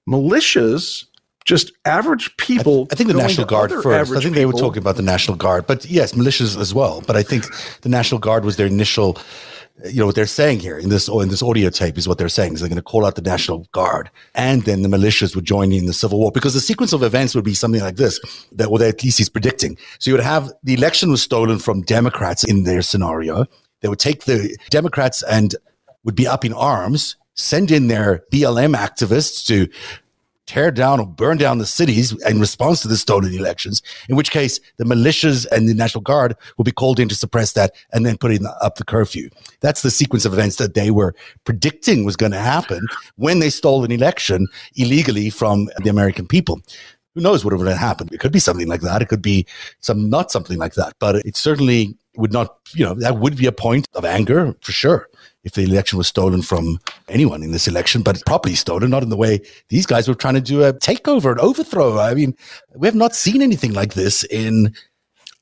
B: militias, just average people.
A: I, th- I think the National Guard first. I think they were talking about the National Guard, but yes, militias as well. But I think the National Guard was their initial you know what they're saying here in this in this audio tape is what they're saying is they're going to call out the national guard and then the militias would join in the civil war because the sequence of events would be something like this that well at least he's predicting. So you would have the election was stolen from democrats in their scenario. They would take the Democrats and would be up in arms, send in their BLM activists to tear down or burn down the cities in response to the stolen elections, in which case the militias and the National Guard will be called in to suppress that and then putting up the curfew. That's the sequence of events that they were predicting was going to happen when they stole an election illegally from the American people. Who knows what would have happened? It could be something like that. It could be some not something like that. But it certainly would not, you know, that would be a point of anger for sure if the election was stolen from anyone in this election, but properly stolen, not in the way these guys were trying to do a takeover, an overthrow. I mean, we have not seen anything like this in.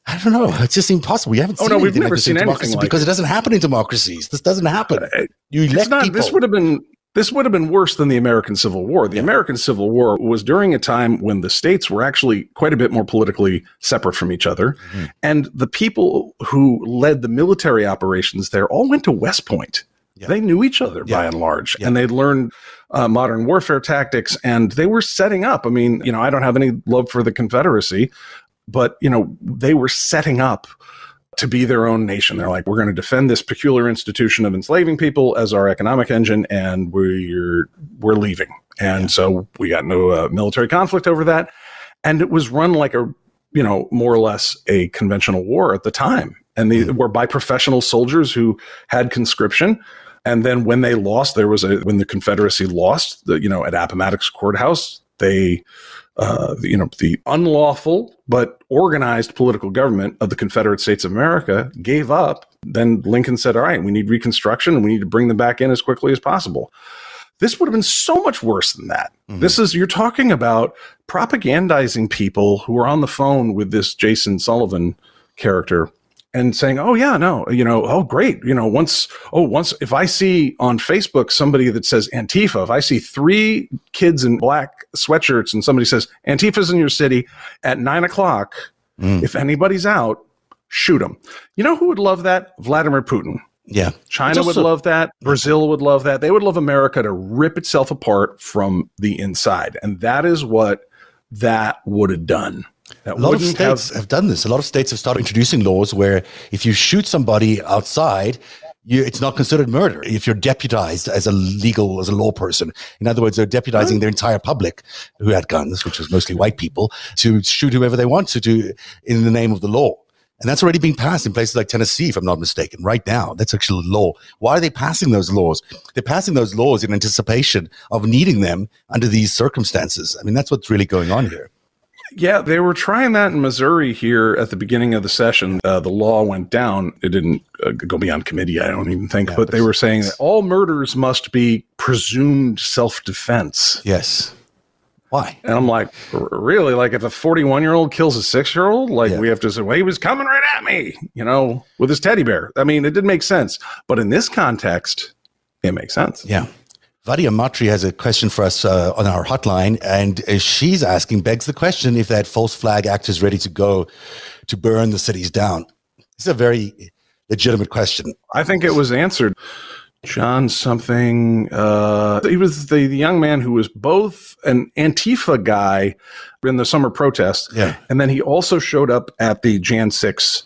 A: I don't know. It's just impossible. We haven't oh, seen no, we've never like seen democracy like because it. it doesn't happen in democracies. This doesn't happen. Uh, you elect not, people.
B: This would have been this would have been worse than the American Civil War. The American Civil War was during a time when the states were actually quite a bit more politically separate from each other. Mm-hmm. And the people who led the military operations there all went to West Point. Yeah. They knew each other yeah. by and large, yeah. and they learned uh, modern warfare tactics, and they were setting up. I mean, you know, I don't have any love for the Confederacy, but you know, they were setting up to be their own nation. They're like, we're going to defend this peculiar institution of enslaving people as our economic engine, and we're we're leaving. And yeah. so we got no uh, military conflict over that, and it was run like a you know more or less a conventional war at the time, and they mm-hmm. were by professional soldiers who had conscription. And then when they lost, there was a when the Confederacy lost, the you know at Appomattox Courthouse, they uh, you know, the unlawful but organized political government of the Confederate States of America gave up. Then Lincoln said, all right, we need reconstruction and we need to bring them back in as quickly as possible. This would have been so much worse than that. Mm-hmm. This is, you're talking about propagandizing people who are on the phone with this Jason Sullivan character and saying, "Oh yeah, no, you know, oh great, you know, once, oh once, if I see on Facebook somebody that says Antifa, if I see three kids in black sweatshirts and somebody says Antifa's in your city at nine o'clock, mm. if anybody's out, shoot them. You know who would love that? Vladimir Putin.
A: Yeah,
B: China would love that. Brazil would love that. They would love America to rip itself apart from the inside, and that is what that would have done.
A: That a lot of states have, have, done this. A lot of states have started introducing laws where if you shoot somebody outside, you, it's not considered murder if you're deputized as a legal, as a law person. In other words, they're deputizing oh. their entire public who had guns, which was mostly white people, to shoot whoever they want to do in the name of the law. And that's already being passed in places like Tennessee, if I'm not mistaken, right now. That's actually law. Why are they passing those laws? They're passing those laws in anticipation of needing them under these circumstances. I mean, that's what's really going on here.
B: Yeah, they were trying that in Missouri here at the beginning of the session. Uh, the law went down. It didn't uh, go beyond committee, I don't even think, yeah, but, but they were saying that all murders must be presumed self defense.
A: Yes. Why?
B: And I'm like, really? Like, if a 41 year old kills a six year old, like, yeah. we have to say, well, he was coming right at me, you know, with his teddy bear. I mean, it didn't make sense. But in this context, it makes sense.
A: Yeah. Vadia Matri has a question for us uh, on our hotline, and uh, she's asking, begs the question if that false flag act is ready to go to burn the cities down. It's a very legitimate question.
B: I think it was answered. John something. Uh, he was the, the young man who was both an Antifa guy in the summer protest,
A: Yeah.
B: and then he also showed up at the Jan six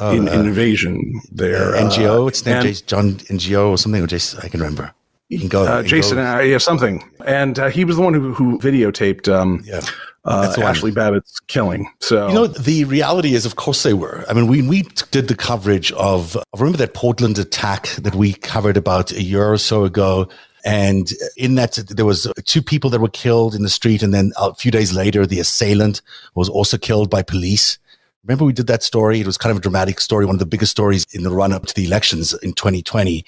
B: in,
A: uh,
B: invasion there.
A: Uh, NGO,
B: uh,
A: it's named
B: and-
A: John NGO or something, or Jason, I can remember. You can go.
B: uh, Jason,
A: go-
B: uh, yeah, something, and uh, he was the one who, who videotaped um,
A: yeah.
B: uh,
A: That's the one.
B: Ashley Babbitt's killing. So
A: You know, the reality is, of course, they were. I mean, we we did the coverage of. Remember that Portland attack that we covered about a year or so ago. And in that, there was two people that were killed in the street, and then a few days later, the assailant was also killed by police. Remember, we did that story. It was kind of a dramatic story, one of the biggest stories in the run up to the elections in 2020.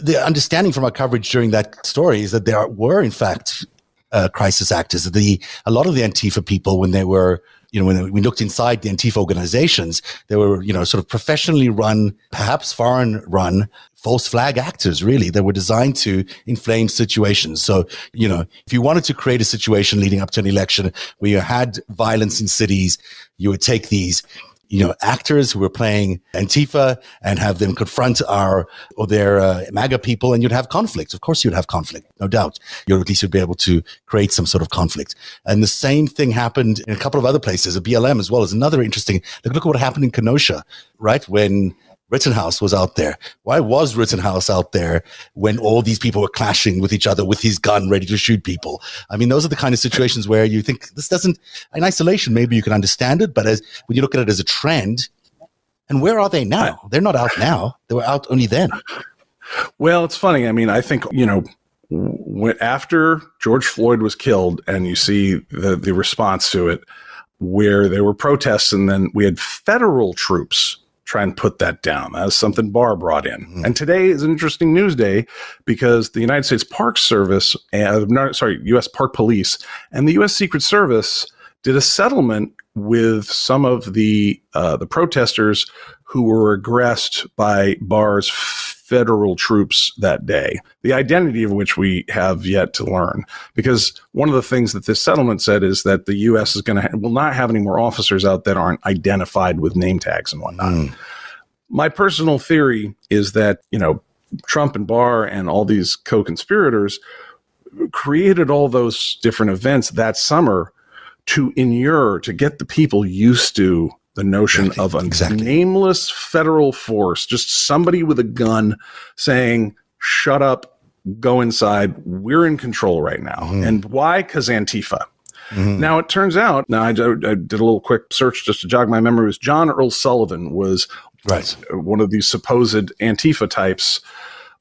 A: The understanding from our coverage during that story is that there were, in fact, uh, crisis actors. The a lot of the Antifa people, when they were, you know, when we looked inside the Antifa organizations, they were, you know, sort of professionally run, perhaps foreign run false flag actors, really, that were designed to inflame situations. So, you know, if you wanted to create a situation leading up to an election where you had violence in cities, you would take these you know, actors who were playing Antifa and have them confront our or their uh, MAGA people, and you'd have conflict. Of course, you'd have conflict, no doubt. You'd at least you'd be able to create some sort of conflict. And the same thing happened in a couple of other places. A BLM as well is another interesting. Look, look at what happened in Kenosha, right when. Rittenhouse was out there. Why was Rittenhouse out there when all these people were clashing with each other with his gun ready to shoot people? I mean, those are the kind of situations where you think this doesn't, in isolation, maybe you can understand it, but as when you look at it as a trend, and where are they now? They're not out now. They were out only then.
B: Well, it's funny. I mean, I think you know, when, after George Floyd was killed, and you see the the response to it, where there were protests, and then we had federal troops try and put that down. That was something Barr brought in. And today is an interesting news day because the United States Park Service, uh, no, sorry, U.S. Park Police, and the U.S. Secret Service did a settlement with some of the uh, the protesters who were aggressed by Barr's federal troops that day, the identity of which we have yet to learn. Because one of the things that this settlement said is that the U.S. is going to ha- will not have any more officers out that aren't identified with name tags and whatnot. Hmm. My personal theory is that you know Trump and Barr and all these co-conspirators created all those different events that summer to inure to get the people used to the notion
A: Exactly,
B: of a
A: exactly.
B: nameless federal force, just somebody with a gun saying, shut up, go inside. We're in control right now.
A: Mm-hmm.
B: And why? Because Antifa. Now it turns out, now I did a little quick search just to jog my memory, was John Earl Sullivan was
A: Right.
B: one of these supposed Antifa types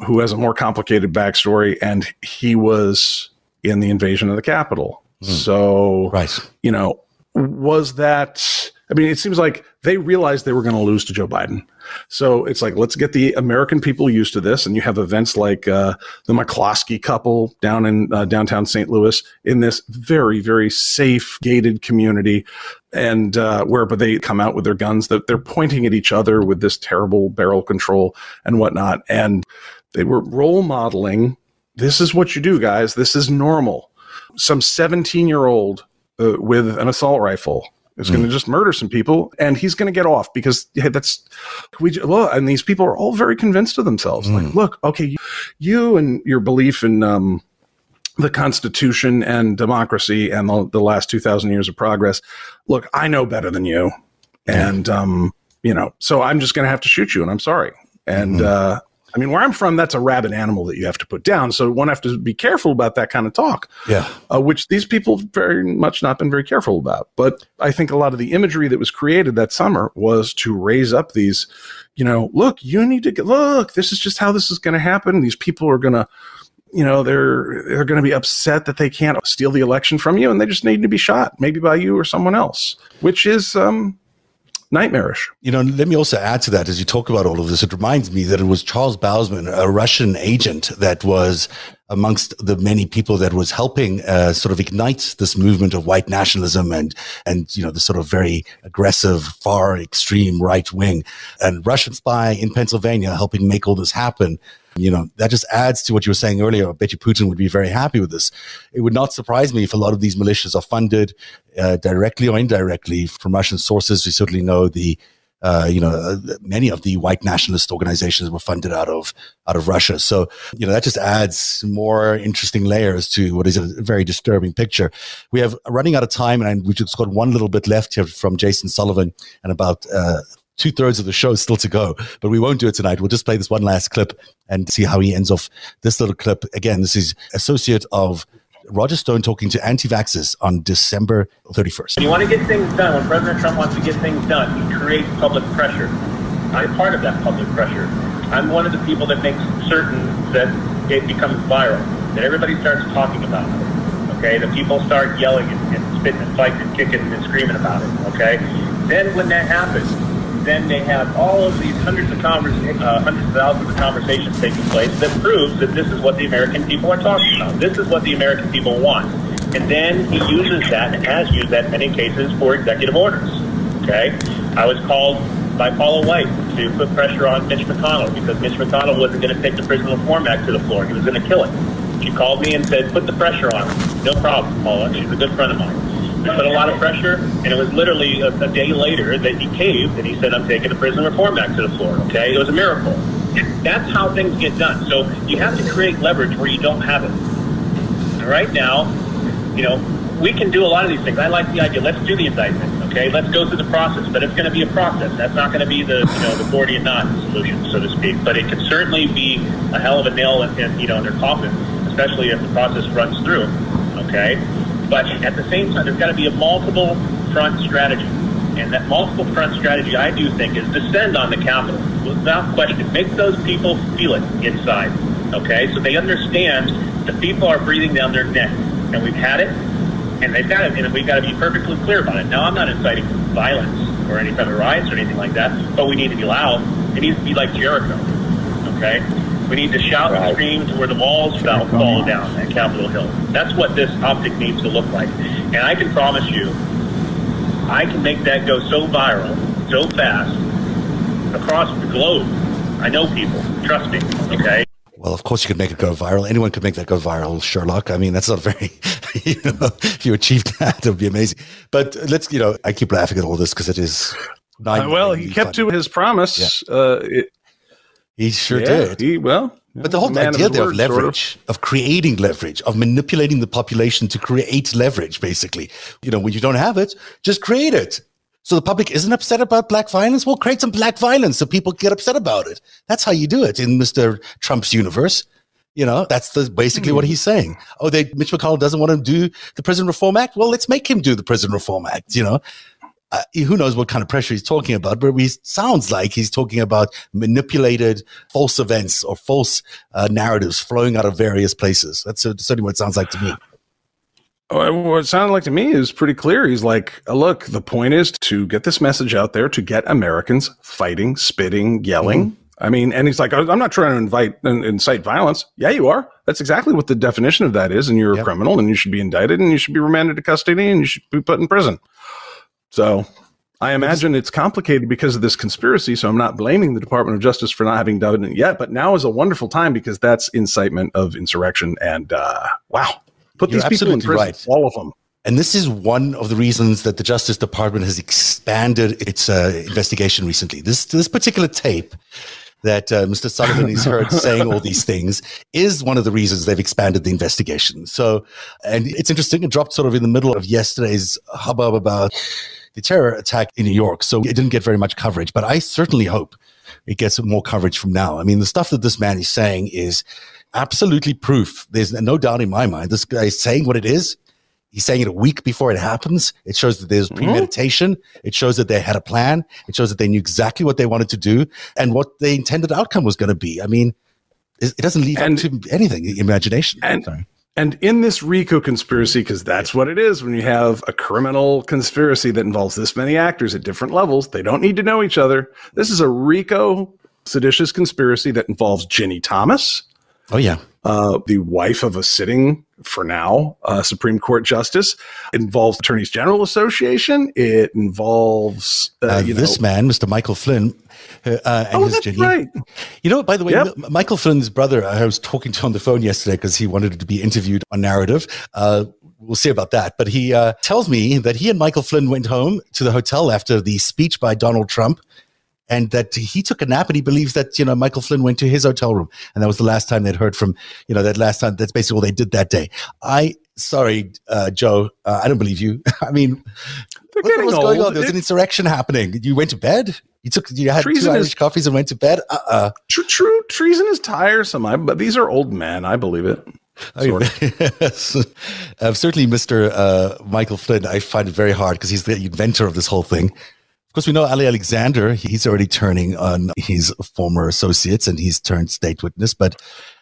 B: who has a more complicated backstory, and he was in the invasion of the Capitol. So,
A: Right.
B: you know, was that? I mean, it seems like they realized they were going to lose to Joe Biden. So it's like, let's get the American people used to this. And you have events like uh, the McCloskey couple down in uh, downtown St. Louis in this very, very safe, gated community. And uh, where, but they come out with their guns that they're pointing at each other with this terrible barrel control and whatnot. And they were role modeling this is what you do, guys. This is normal. Some 17 year old uh, with an assault rifle is going to just murder some people and he's going to get off because hey, that's we well and these people are all very convinced of themselves. Like look okay you, you and your belief in um the constitution and democracy and the, the last 2000 years of progress look i know better than you. And um you know so i'm just going to have to shoot you and i'm sorry. And uh I mean, where I'm from, that's a rabid animal that you have to put down. So one have to be careful about that kind of talk
A: Yeah.
B: uh, which these people very much not been very careful about. But I think a lot of the imagery that was created that summer was to raise up these, you know, look, you need to get, look, this is just how this is going to happen. These people are going to, you know, they're they're going to be upset that they can't steal the election from you, and they just need to be shot, maybe by you or someone else, which is um, nightmarish.
A: You know, let me also add to that as you talk about all of this. It reminds me that it was Charles Bausman, a Russian agent that was amongst the many people that was helping uh, sort of ignite this movement of white nationalism and and you know the sort of very aggressive, far extreme right wing, and Russian spy in Pennsylvania helping make all this happen. You know, that just adds to what you were saying earlier. I bet you Putin would be very happy with this. It would not surprise me if a lot of these militias are funded uh, directly or indirectly from Russian sources. We certainly know the uh, you know, uh, many of the white nationalist organizations were funded out of out of Russia. So, you know, that just adds more interesting layers to what is a very disturbing picture. We have running out of time, and we've just got one little bit left here from Jason Sullivan, and about uh, two thirds of the show is still to go, but we won't do it tonight. We'll just play this one last clip and see how he ends off this little clip. Again, this is associate of Roger Stone talking to anti vaxxers on December 31st.
C: When you want to get things done, when President Trump wants to get things done, he creates public pressure. I'm part of that public pressure. I'm one of the people that makes certain that it becomes viral, that everybody starts talking about it. Okay, the people start yelling and, and spitting and fighting and kicking and screaming about it. Okay, then when that happens, then they have all of these hundreds of convers- uh, hundreds of thousands of conversations taking place that proves that this is what the American people are talking about. This is what the American people want. And then he uses that and has used that in many cases for executive orders. Okay? I was called by Paula White to put pressure on Mitch McConnell because Mitch McConnell wasn't going to take the Prison Reform Act to the floor. He was going to kill it. She called me and said, put the pressure on him. No problem, Paula. She's a good friend of mine. Put a lot of pressure, and it was literally a, a day later that he caved and he said, I'm taking the Prison Reform Act to the floor. Okay? It was a miracle. That's how things get done. So you have to create leverage where you don't have it. And right now, you know, we can do a lot of these things. I like the idea. Let's do the indictment. Okay, let's go through the process. But it's going to be a process. That's not going to be the you know the Gordian knot solution, so to speak. But it can certainly be a hell of a nail in, in you know in their coffin, especially if the process runs through. Okay, but at the same time, there's got to be a multiple front strategy. And that multiple front strategy, I do think, is descend on the Capitol without question. Make those people feel it inside. Okay, so they understand the people are breathing down their neck, and we've had it, and they've got it, and we've got to be perfectly clear about it. Now, I'm not inciting violence or any type of riots or anything like that, but we need to be loud. It needs to be like Jericho. Okay, we need to shout and scream to where the walls fall, fall down at Capitol Hill. That's what this optic needs to look like. And I can promise you, I can make that go so viral, so fast, across the globe. I know people. Trust me. Okay.
A: Well, of course, you could make it go viral. Anyone could make that go viral, Sherlock. I mean, that's not very, you know, if you achieved that, it would be amazing. But let's, you know, I keep laughing at all this because it is.
B: Uh, well, he kept funny. to his promise. Yeah. Uh, it,
A: he sure yeah, did.
B: He, well,
A: but the whole idea of, there of leverage, sort of. of. creating leverage, of manipulating the population to create leverage, basically. You know, when you don't have it, just create it. So the public isn't upset about black violence. We'll create some black violence so people get upset about it. That's how you do it in Mr. Trump's universe. You know, that's the, basically mm. what hmm. he's saying. Oh, they, Mitch McConnell doesn't want to do the Prison Reform Act. Well, let's make him do the Prison Reform Act. You know, uh, who knows what kind of pressure he's talking about, but he sounds like he's talking about manipulated false events or false uh, narratives flowing out of various places. That's certainly what it sounds like to me.
B: What it sounded like to me is pretty clear. He's like, look, the point is to get this message out there to get Americans fighting, spitting, yelling. Mm-hmm. I mean, and he's like, I'm not trying to invite incite violence. Yeah, you are. That's exactly what the definition of that is. And you're yep. a criminal and you should be indicted and you should be remanded to custody and you should be put in prison. So I imagine it's complicated because of this conspiracy. So I'm not blaming the Department of Justice for not having done it yet. But now is a wonderful time because that's incitement of insurrection. And uh, wow, put You're these people in prison, right. all of them.
A: And this is one of the reasons that the Justice Department has expanded its uh, investigation recently. This this particular tape that uh, Mr. Sullivan is heard saying all these things is one of the reasons they've expanded the investigation. So, and it's interesting. It dropped sort of in the middle of yesterday's hubbub about the terror attack in New York. So it didn't get very much coverage, but I certainly hope it gets more coverage from now. I mean, the stuff that this man is saying is absolutely proof. There's no doubt in my mind. This guy is saying what it is. He's saying it a week before it happens. It shows that there's mm-hmm. premeditation. Mm-hmm. It shows that they had a plan. It shows that they knew exactly what they wanted to do and what the intended outcome was going to be. I mean, it, doesn't leave and, to anything, imagination.
B: And, Sorry. And in this RICO conspiracy, because that's what it is when you have a criminal conspiracy that involves this many actors at different levels, they don't need to know each other. This is a RICO seditious conspiracy that involves Ginni Thomas.
A: Oh, yeah.
B: Uh, the wife of a sitting, for now, uh, Supreme Court justice. It involves Attorneys General Association. It involves
A: uh, uh this know, man, Mr. Michael Flynn, uh, uh, and
B: oh, his that's right.
A: You know, by the way, yep. Michael Flynn's brother, I was talking to on the phone yesterday because he wanted to be interviewed on Narativ. Uh, we'll see about that. But he uh, tells me that he and Michael Flynn went home to the hotel after the speech by Donald Trump and that he took a nap and he believes that, you know, Michael Flynn went to his hotel room and that was the last time they'd heard from, you know, that last time. That's basically all they did that day. I, sorry, uh, Joe, uh, I don't believe you. I mean, what, old. going on? There was an insurrection happening. You went to bed? You took, you had treason two Irish is, coffees and went to bed? Uh uh-uh. uh
B: True, true. Treason is tiresome. I, but these are old men. I believe it.
A: Sort of. uh, certainly, Mr. Uh, Michael Flynn, I find it very hard because he's the inventor of this whole thing. Of course, we know Ali Alexander. He's already turning on his former associates and he's turned state witness. But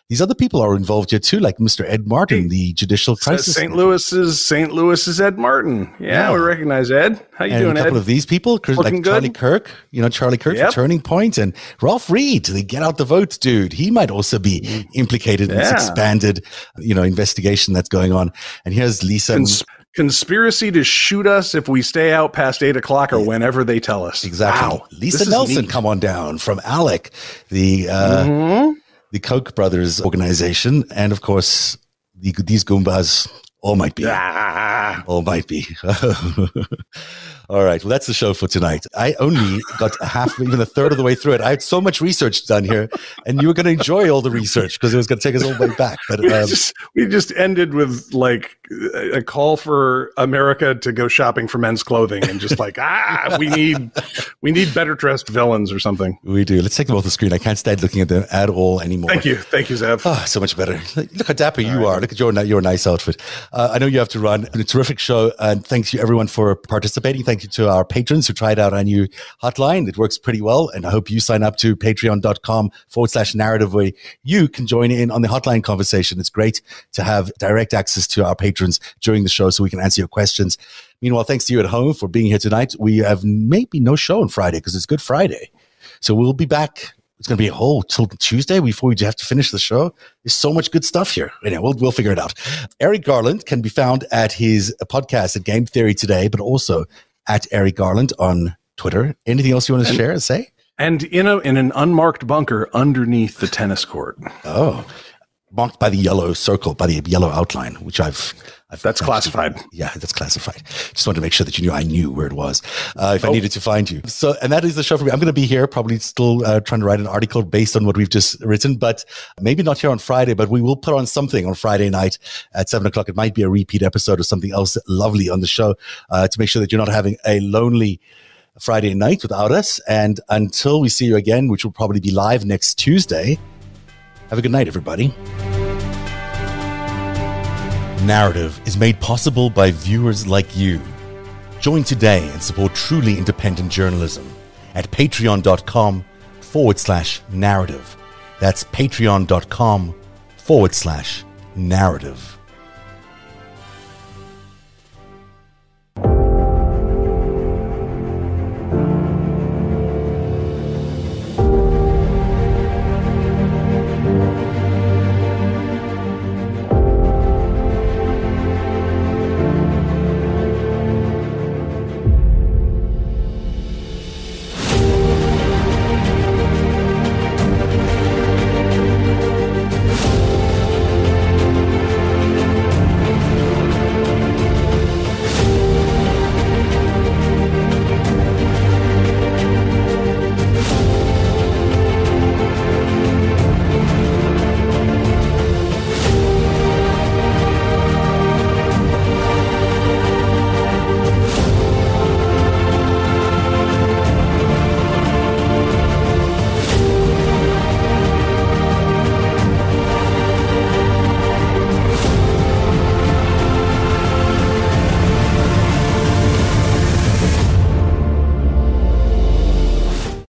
A: these other people are involved here too, like Mr. Ed Martin, the judicial crisis.
B: St. Louis's St. Louis's Ed Martin. Yeah, yeah, we recognize Ed. How you and doing,
A: A couple
B: Ed?
A: of these people, Looking like Charlie Kirk. You know, Charlie Kirk yep. Turning Point and Ralph Reed, the Get Out the Vote dude. He might also be mm. implicated in this expanded, you know, investigation that's going on. And here's Lisa. Cons-
B: conspiracy to shoot us if we stay out past eight o'clock or whenever they tell us.
A: Exactly. Wow, Lisa Nelson, come on down from ALEC, the. Uh, mm-hmm the Koch brothers organization, and of course, the, these Goombas all might be. Ah. All might be. All right. Well, that's the show for tonight. I only got half, even a third of the way through it. I had so much research done here, and you were going to enjoy all the research because it was going to take us all the way back. But
B: we, um, just, we just ended with like a call for America to go shopping for men's clothing, and just like ah, we need we need better dressed villains or something.
A: We do. Let's take them off the screen. I can't stand looking at them at all anymore.
B: Thank you, thank you, Zev.
A: Oh, so much better. Look how dapper all you right. are. Look at your your nice outfit. Uh, I know you have to run. A terrific show, and thanks you everyone for participating. Thank you to our patrons who tried out our new hotline. It works pretty well. And I hope you sign up to patreon.com forward slash Narativ where you can join in on the hotline conversation. It's great to have direct access to our patrons during the show so we can answer your questions. Meanwhile, thanks to you at home for being here tonight. We have maybe no show on Friday because it's Good Friday. So we'll be back it's going to be a whole till Tuesday before we have to finish the show. There's so much good stuff here. Anyway, we'll, we'll figure it out. Eric Garland can be found at his podcast at Game Theory today, but also at Eric Garland on Twitter. Anything else you want to and, share and say?
B: And in a in an unmarked bunker underneath the tennis court.
A: Oh, marked by the yellow circle, by the yellow outline, which I've I've,
B: that's classified.
A: Yeah, that's classified. Just wanted to make sure that you knew I knew where it was uh, if oh. I needed to find you. So, and that is the show for me. I'm going to be here, probably still uh, trying to write an article based on what we've just written, but maybe not here on Friday. But we will put on something on Friday night at seven o'clock. It might be a repeat episode or something else lovely on the show uh, to make sure that you're not having a lonely. Friday night without us. And until we see you again, which will probably be live next Tuesday, have a good night, everybody. Narativ is made possible by viewers like you. Join today and support truly independent journalism at patreon.com forward slash Narativ. That's patreon.com forward slash Narativ.